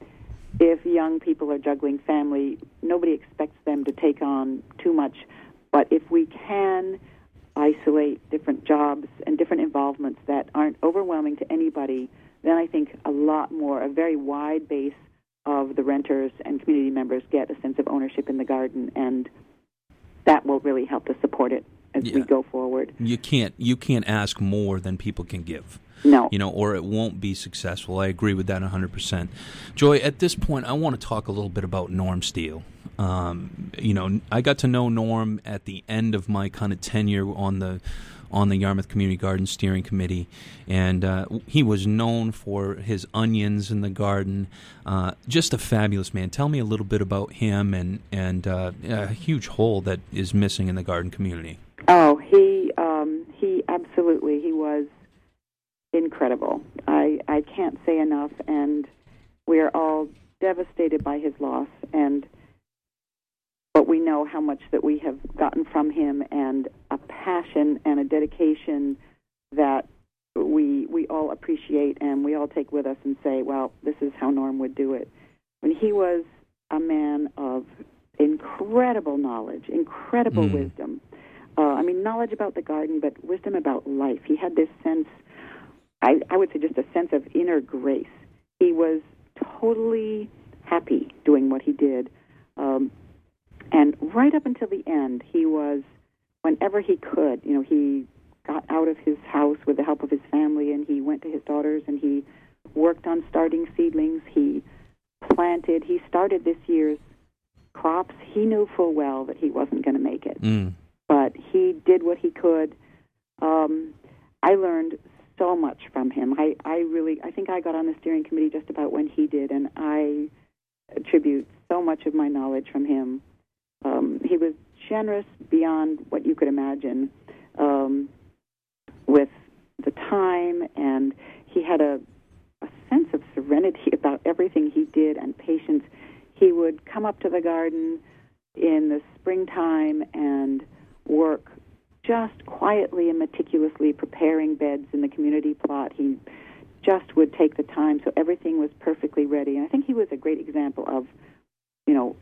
if young people are juggling family, nobody expects them to take on too much. But if we can isolate different jobs and different involvements that aren't overwhelming to anybody, then I think a lot more, a very wide base of the renters and community members get a sense of ownership in the garden, and that will really help to support it as we go forward. You can't you can't ask more than people can give. No. You know, or it won't be successful. I agree with that 100%. Joy, at this point, I want to talk a little bit about Norm Steele. Um, you know, I got to know Norm at the end of my kind of tenure on the on the Yarmouth Community Garden Steering Committee, and uh, he was known for his onions in the garden. Uh, just a fabulous man. Tell me a little bit about him and and uh, a huge hole that is missing in the garden community. Oh, he um, he absolutely he was incredible. I I can't say enough, and we are all devastated by his loss, and but we know how much that we have gotten from him, and a passion and a dedication that we we all appreciate, and we all take with us and say, well, this is how Norm would do it. When he was a man of incredible knowledge, incredible Mm. wisdom. Uh, I mean, knowledge about the garden, but wisdom about life. He had this sense, I, I would say, just a sense of inner grace. He was totally happy doing what he did. Um, and right up until the end, he was, whenever he could, you know, he got out of his house with the help of his family and he went to his daughters and he worked on starting seedlings. He planted, he started this year's crops. He knew full well that he wasn't going to make it Mm. but he did what he could. Um, I learned so much from him. I, I really, I think I got on the steering committee just about when he did, and I attribute so much of my knowledge from him. Um, he was generous beyond what you could imagine um, with the time, and he had a, a sense of serenity about everything he did and patience. He would come up to the garden in the springtime and work just quietly and meticulously preparing beds in the community plot. He just would take the time so everything was perfectly ready. And I think he was a great example of, you know,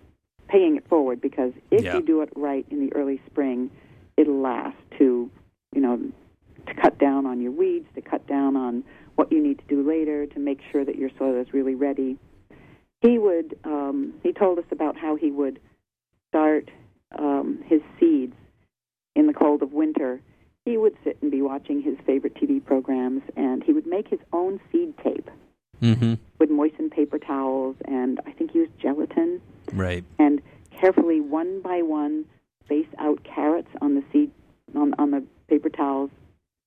paying it forward because if Yeah. you do it right in the early spring, it'll last to, you know, to cut down on your weeds, to cut down on what you need to do later, to make sure that your soil is really ready. He would, um, he told us about how he would start um, his seeds in the cold of winter. He would sit and be watching his favorite TV programs, and he would make his own seed tape. Mm-hmm. Would moisten paper towels, and I think use gelatin, Right. and carefully, one by one, space out carrots on the seed on on the paper towels,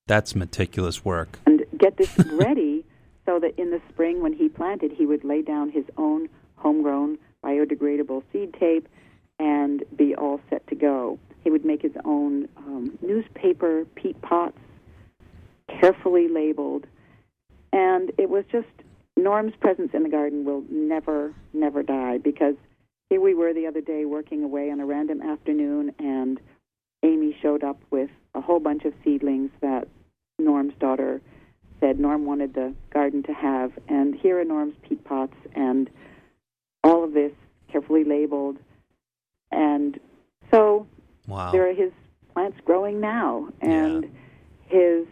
That's meticulous work. and get this ready so that in the spring, when he planted, he would lay down his own homegrown biodegradable seed tape and be all set to go. He would make his own um, newspaper peat pots, carefully labeled, and it was just Norm's presence in the garden will never, never die because here we were the other day working away on a random afternoon, and Amy showed up with a whole bunch of seedlings that Norm's daughter said Norm wanted the garden to have, and here are Norm's peat pots and all of this carefully labeled, and so Wow. there are his plants growing now, and his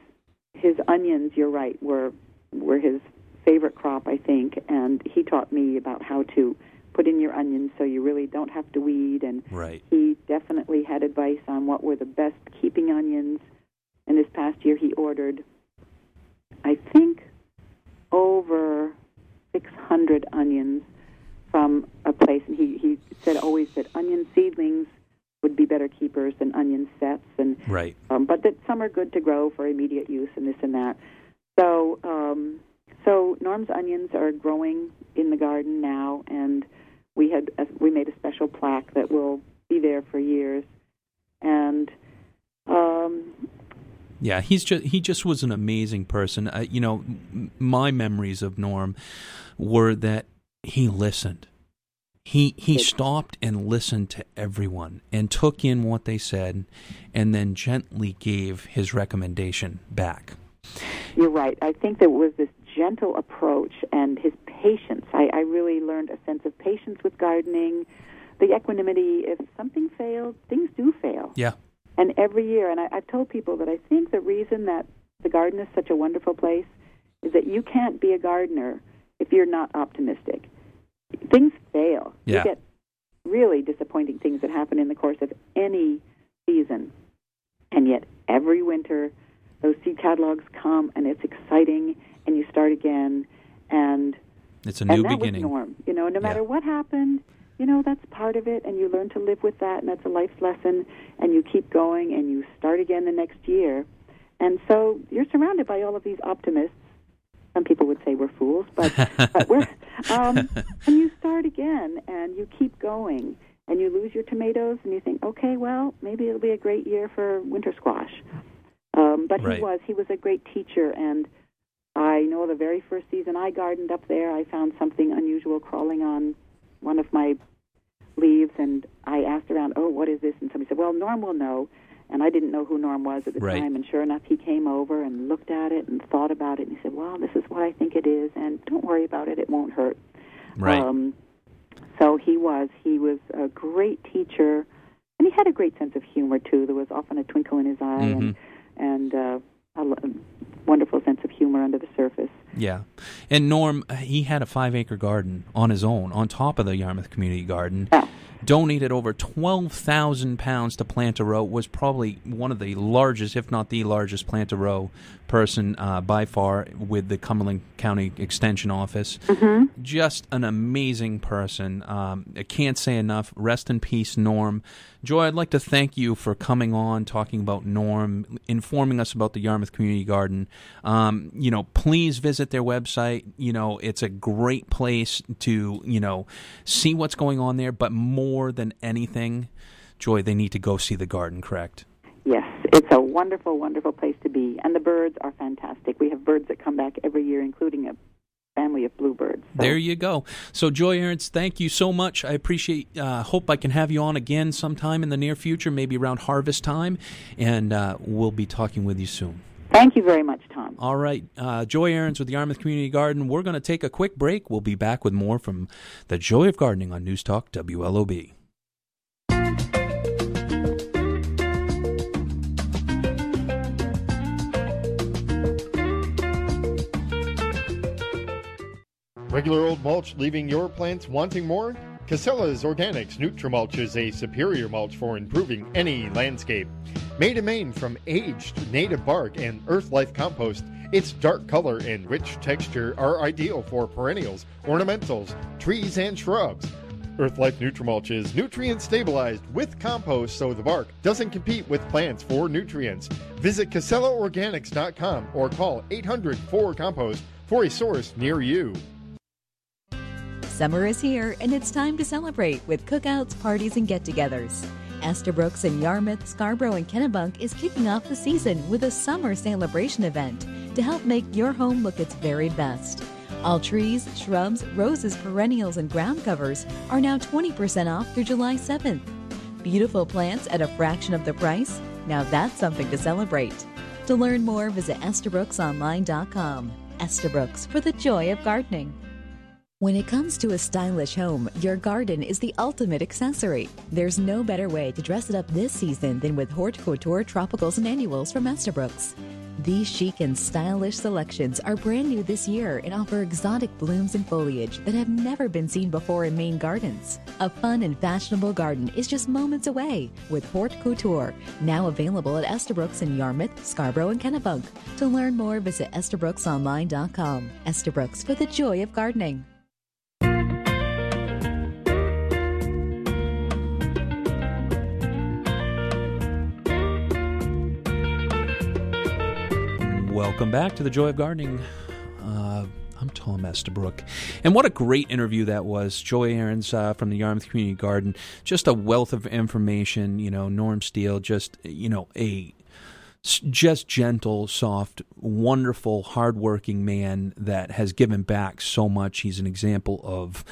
his onions. You're right, were were his favorite crop, I think, and he taught me about how to put in your onions so you really don't have to weed and Right. he definitely had advice on what were the best keeping onions. And this past year, he ordered, I think, over 600 onions from a place. And he, he said always that onion seedlings would be better keepers than onion sets, and Right. um, but that some are good to grow for immediate use and this and that. So, um, so Norm's onions are growing in the garden now, and we had uh, we made a special plaque that will be there for years. And um, Yeah, he's just he just was an amazing person. Uh, you know, m- my memories of Norm were that he listened. He he stopped and listened to everyone and took in what they said, and then gently gave his recommendation back. You're right. I think there was this gentle approach and his patience. I, I really learned a sense of patience with gardening, the equanimity. If something fails, things do fail. Yeah. And every year, and I, I've told people that I think the reason that the garden is such a wonderful place is that you can't be a gardener if you're not optimistic. Things fail. Yeah. You get really disappointing things that happen in the course of any season. And yet, every winter, those seed catalogs come, and it's exciting, and you start again. And It's a new and that beginning. was norm. You know, no matter what happened, you know that's part of it, and you learn to live with that, and that's a life lesson. And you keep going, and you start again the next year. And so you're surrounded by all of these optimists. Some people would say we're fools, but but we're um, and you start again, and you keep going, and you lose your tomatoes, and you think, okay, well, maybe it'll be a great year for winter squash. Um, but Right. he was he was a great teacher, and I know the very first season I gardened up there, I found something unusual crawling on one of my leaves, and I asked around, "Oh, what is this?" And somebody said, "Well, Norm will know." And I didn't know who Norm was at the Right. time, and sure enough, he came over and looked at it and thought about it, and he said, "Well, this is what I think it is, and don't worry about it; it won't hurt." Right. Um, so he was he was a great teacher, and he had a great sense of humor too. There was often a twinkle in his eye, and and uh, a wonderful sense of humor under the surface. Yeah. And Norm, he had a five acre garden on his own, on top of the Yarmouth Community Garden. Donated over 12,000 pounds to Plant a Row, was probably one of the largest, if not the largest, Plant a Row person uh, by far with the Cumberland County Extension Office. Just an amazing person. Um, I can't say enough. Rest in peace, Norm. Joy, I'd like to thank you for coming on, talking about Norm, informing us about the Yarmouth Community Garden. Um, you know, please visit their website. You know, it's a great place to, you know, see what's going on there. But more than anything, Joy, they need to go see the garden, correct? Yes, it's a wonderful, wonderful place to be, and the birds are fantastic. We have birds that come back every year, including a family of bluebirds. So. There you go. So, Joy Ahrens, thank you so much. I appreciate. Uh, hope I can have you on again sometime in the near future, maybe around harvest time, and uh, we'll be talking with you soon. Thank you very much, Tom. All right. Uh, Joy Ahrens with the Yarmouth Community Garden. We're going to take a quick break. We'll be back with more from The Joy of Gardening on News Talk WLOB. Regular old mulch leaving your plants wanting more? Casella's Organics Nutrimulch is a superior mulch for improving any landscape. Made in Maine from aged native bark and Earthlife compost, its dark color and rich texture are ideal for perennials, ornamentals, trees, and shrubs. Earthlife Nutrimulch is nutrient stabilized with compost so the bark doesn't compete with plants for nutrients. Visit CasellaOrganics.com or call 800 4 Compost for a source near you. Summer is here, and it's time to celebrate with cookouts, parties, and get togethers. Estabrooks in Yarmouth, Scarborough, and Kennebunk is kicking off the season with a summer celebration event to help make your home look its very best. All trees, shrubs, roses, perennials, and ground covers are now 20% off through July 7th. Beautiful plants at a fraction of the price? Now that's something to celebrate. To learn more, visit EstabrooksOnline.com. Estabrooks for the joy of gardening. When it comes to a stylish home, your garden is the ultimate accessory. There's no better way to dress it up this season than with Haute Couture Tropicals and Annuals from Estabrooks. These chic and stylish selections are brand new this year and offer exotic blooms and foliage that have never been seen before in Maine gardens. A fun and fashionable garden is just moments away with Haute Couture, now available at Estabrooks in Yarmouth, Scarborough, and Kennebunk. To learn more, visit EstabrooksOnline.com. Estabrooks for the joy of gardening. Welcome back to the Joy of Gardening. Uh, I'm Tom Estabrook. And what a great interview that was. Joy Ahrens uh, from the Yarmouth Community Garden. Just a wealth of information. You know, Norm Steele, just, you know, a just gentle, soft, wonderful, hardworking man that has given back so much. He's an example of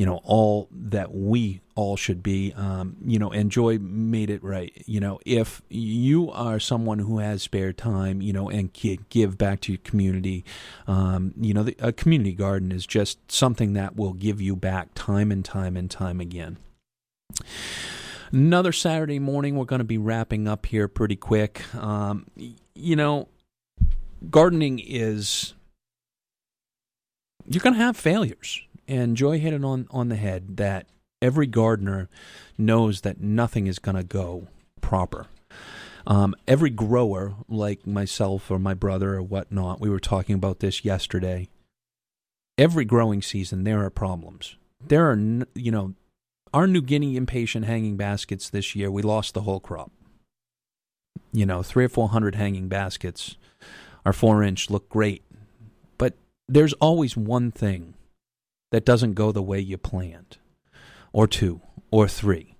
you know all that we all should be um, you know and joy made it right. You know if you are someone who has spare time you know and give back to your community um, you know the, a community garden is just something that will give you back time and time and time again. Another saturday morning we're going to be wrapping up here pretty quick. Um, you know gardening is you're going to have failures and Joy hit it on, on the head that every gardener knows that nothing is going to go proper. Um, every grower, like myself or my brother or whatnot, we were talking about this yesterday. Every growing season, there are problems. There are, you know, our New Guinea impatiens hanging baskets this year, we lost the whole crop. You know, three or four hundred hanging baskets. Our four inch look great. But there's always one thing that doesn't go the way you planned, or two, or three.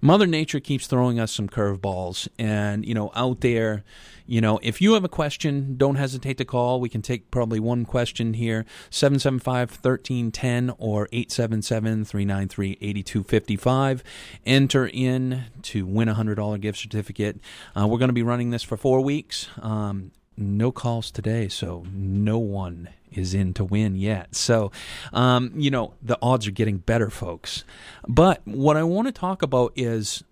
Mother Nature keeps throwing us some curveballs, and you know, out there, you know, if you have a question, don't hesitate to call. We can take probably one question here 775 1310 or 877 393 8255. Enter in to win a $100 gift certificate. Uh, we're going to be running this for four weeks. Um, no calls today, so no one is in to win yet. So, um, you know, the odds are getting better, folks. But what I want to talk about is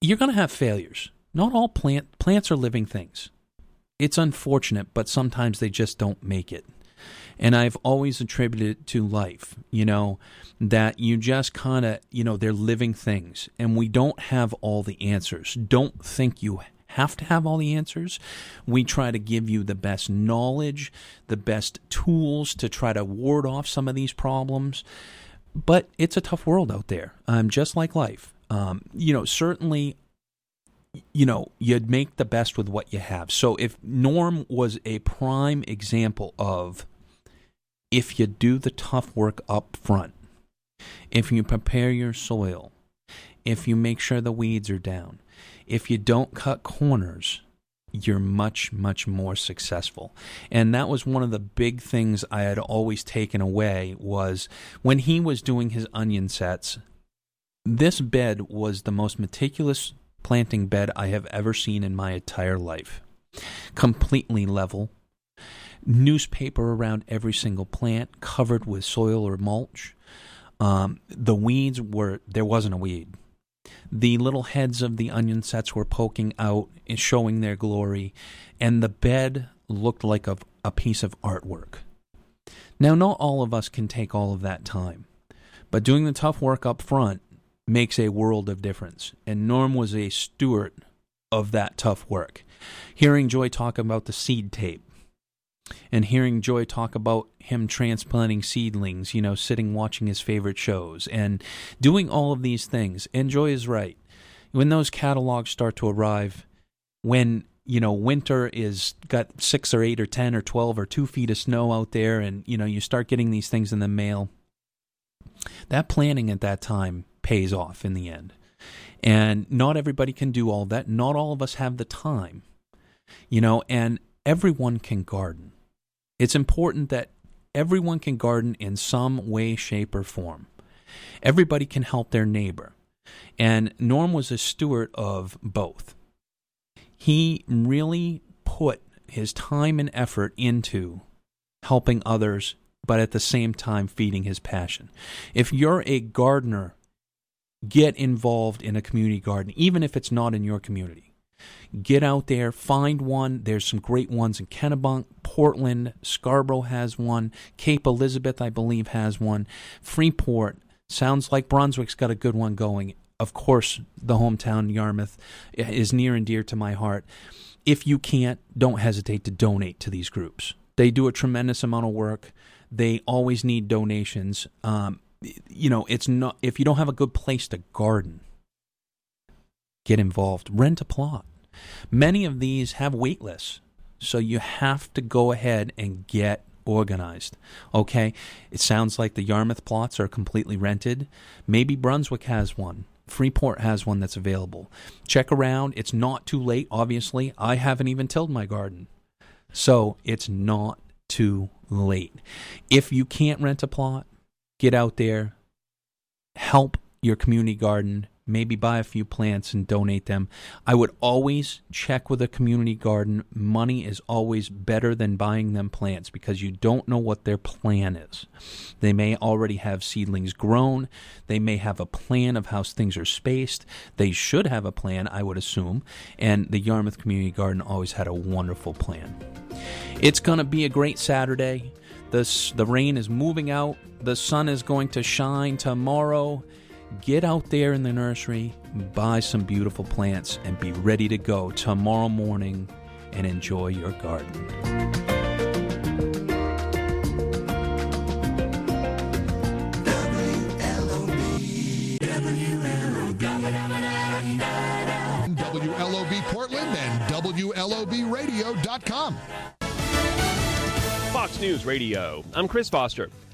you're going to have failures. Not all plant plants are living things. It's unfortunate, but sometimes they just don't make it. And I've always attributed it to life, you know, that you just kind of, you know, they're living things and we don't have all the answers. Don't think you have to have all the answers. We try to give you the best knowledge, the best tools to try to ward off some of these problems. But it's a tough world out there, um, just like life. Um, you know, certainly, you know, you'd make the best with what you have. So if Norm was a prime example of if you do the tough work up front, if you prepare your soil, if you make sure the weeds are down, if you don't cut corners, you're much, much more successful. And that was one of the big things I had always taken away was when he was doing his onion sets, this bed was the most meticulous planting bed I have ever seen in my entire life. Completely level, newspaper around every single plant, covered with soil or mulch. Um, the weeds were, there wasn't a weed. The little heads of the onion sets were poking out showing their glory, and the bed looked like a, a piece of artwork. Now, not all of us can take all of that time, but doing the tough work up front makes a world of difference. And Norm was a steward of that tough work. Hearing Joy talk about the seed tape, and hearing Joy talk about him transplanting seedlings, you know, sitting watching his favorite shows and doing all of these things. And Joy is right. When those catalogs start to arrive, when you know winter is got six or eight or ten or twelve or two feet of snow out there, and you know you start getting these things in the mail. That planning at that time pays off in the end, and not everybody can do all that. Not all of us have the time, you know, and everyone can garden it's important that everyone can garden in some way, shape, or form. Everybody can help their neighbor. And Norm was a steward of both. He really put his time and effort into helping others, but at the same time feeding his passion. If you're a gardener, get involved in a community garden, even if it's not in your community. Get out there, find one. There's some great ones in Kennebunk, Portland, Scarborough has one, Cape Elizabeth, I believe, has one. Freeport sounds like Brunswick's got a good one going. Of course, the hometown Yarmouth is near and dear to my heart. If you can't, don't hesitate to donate to these groups. They do a tremendous amount of work. They always need donations. Um, you know, it's not if you don't have a good place to garden, get involved. Rent a plot. Many of these have wait lists, so you have to go ahead and get organized. Okay, it sounds like the Yarmouth plots are completely rented. Maybe Brunswick has one. Freeport has one that's available. Check around. It's not too late, obviously. I haven't even tilled my garden. So it's not too late. If you can't rent a plot, get out there, help your community garden, maybe buy a few plants and donate them. I would always check with a community garden. Money is always better than buying them plants because you don't know what their plan is. They may already have seedlings grown, they may have a plan of how things are spaced. They should have a plan, I would assume, and the Yarmouth Community Garden always had a wonderful plan. It's going to be a great Saturday. The, the rain is moving out. The sun is going to shine tomorrow. Get out there in the nursery, buy some beautiful plants, and be ready to go tomorrow morning and enjoy your garden. WLOB Portland and WLOBradio.com. Fox News Radio. I'm Chris Foster.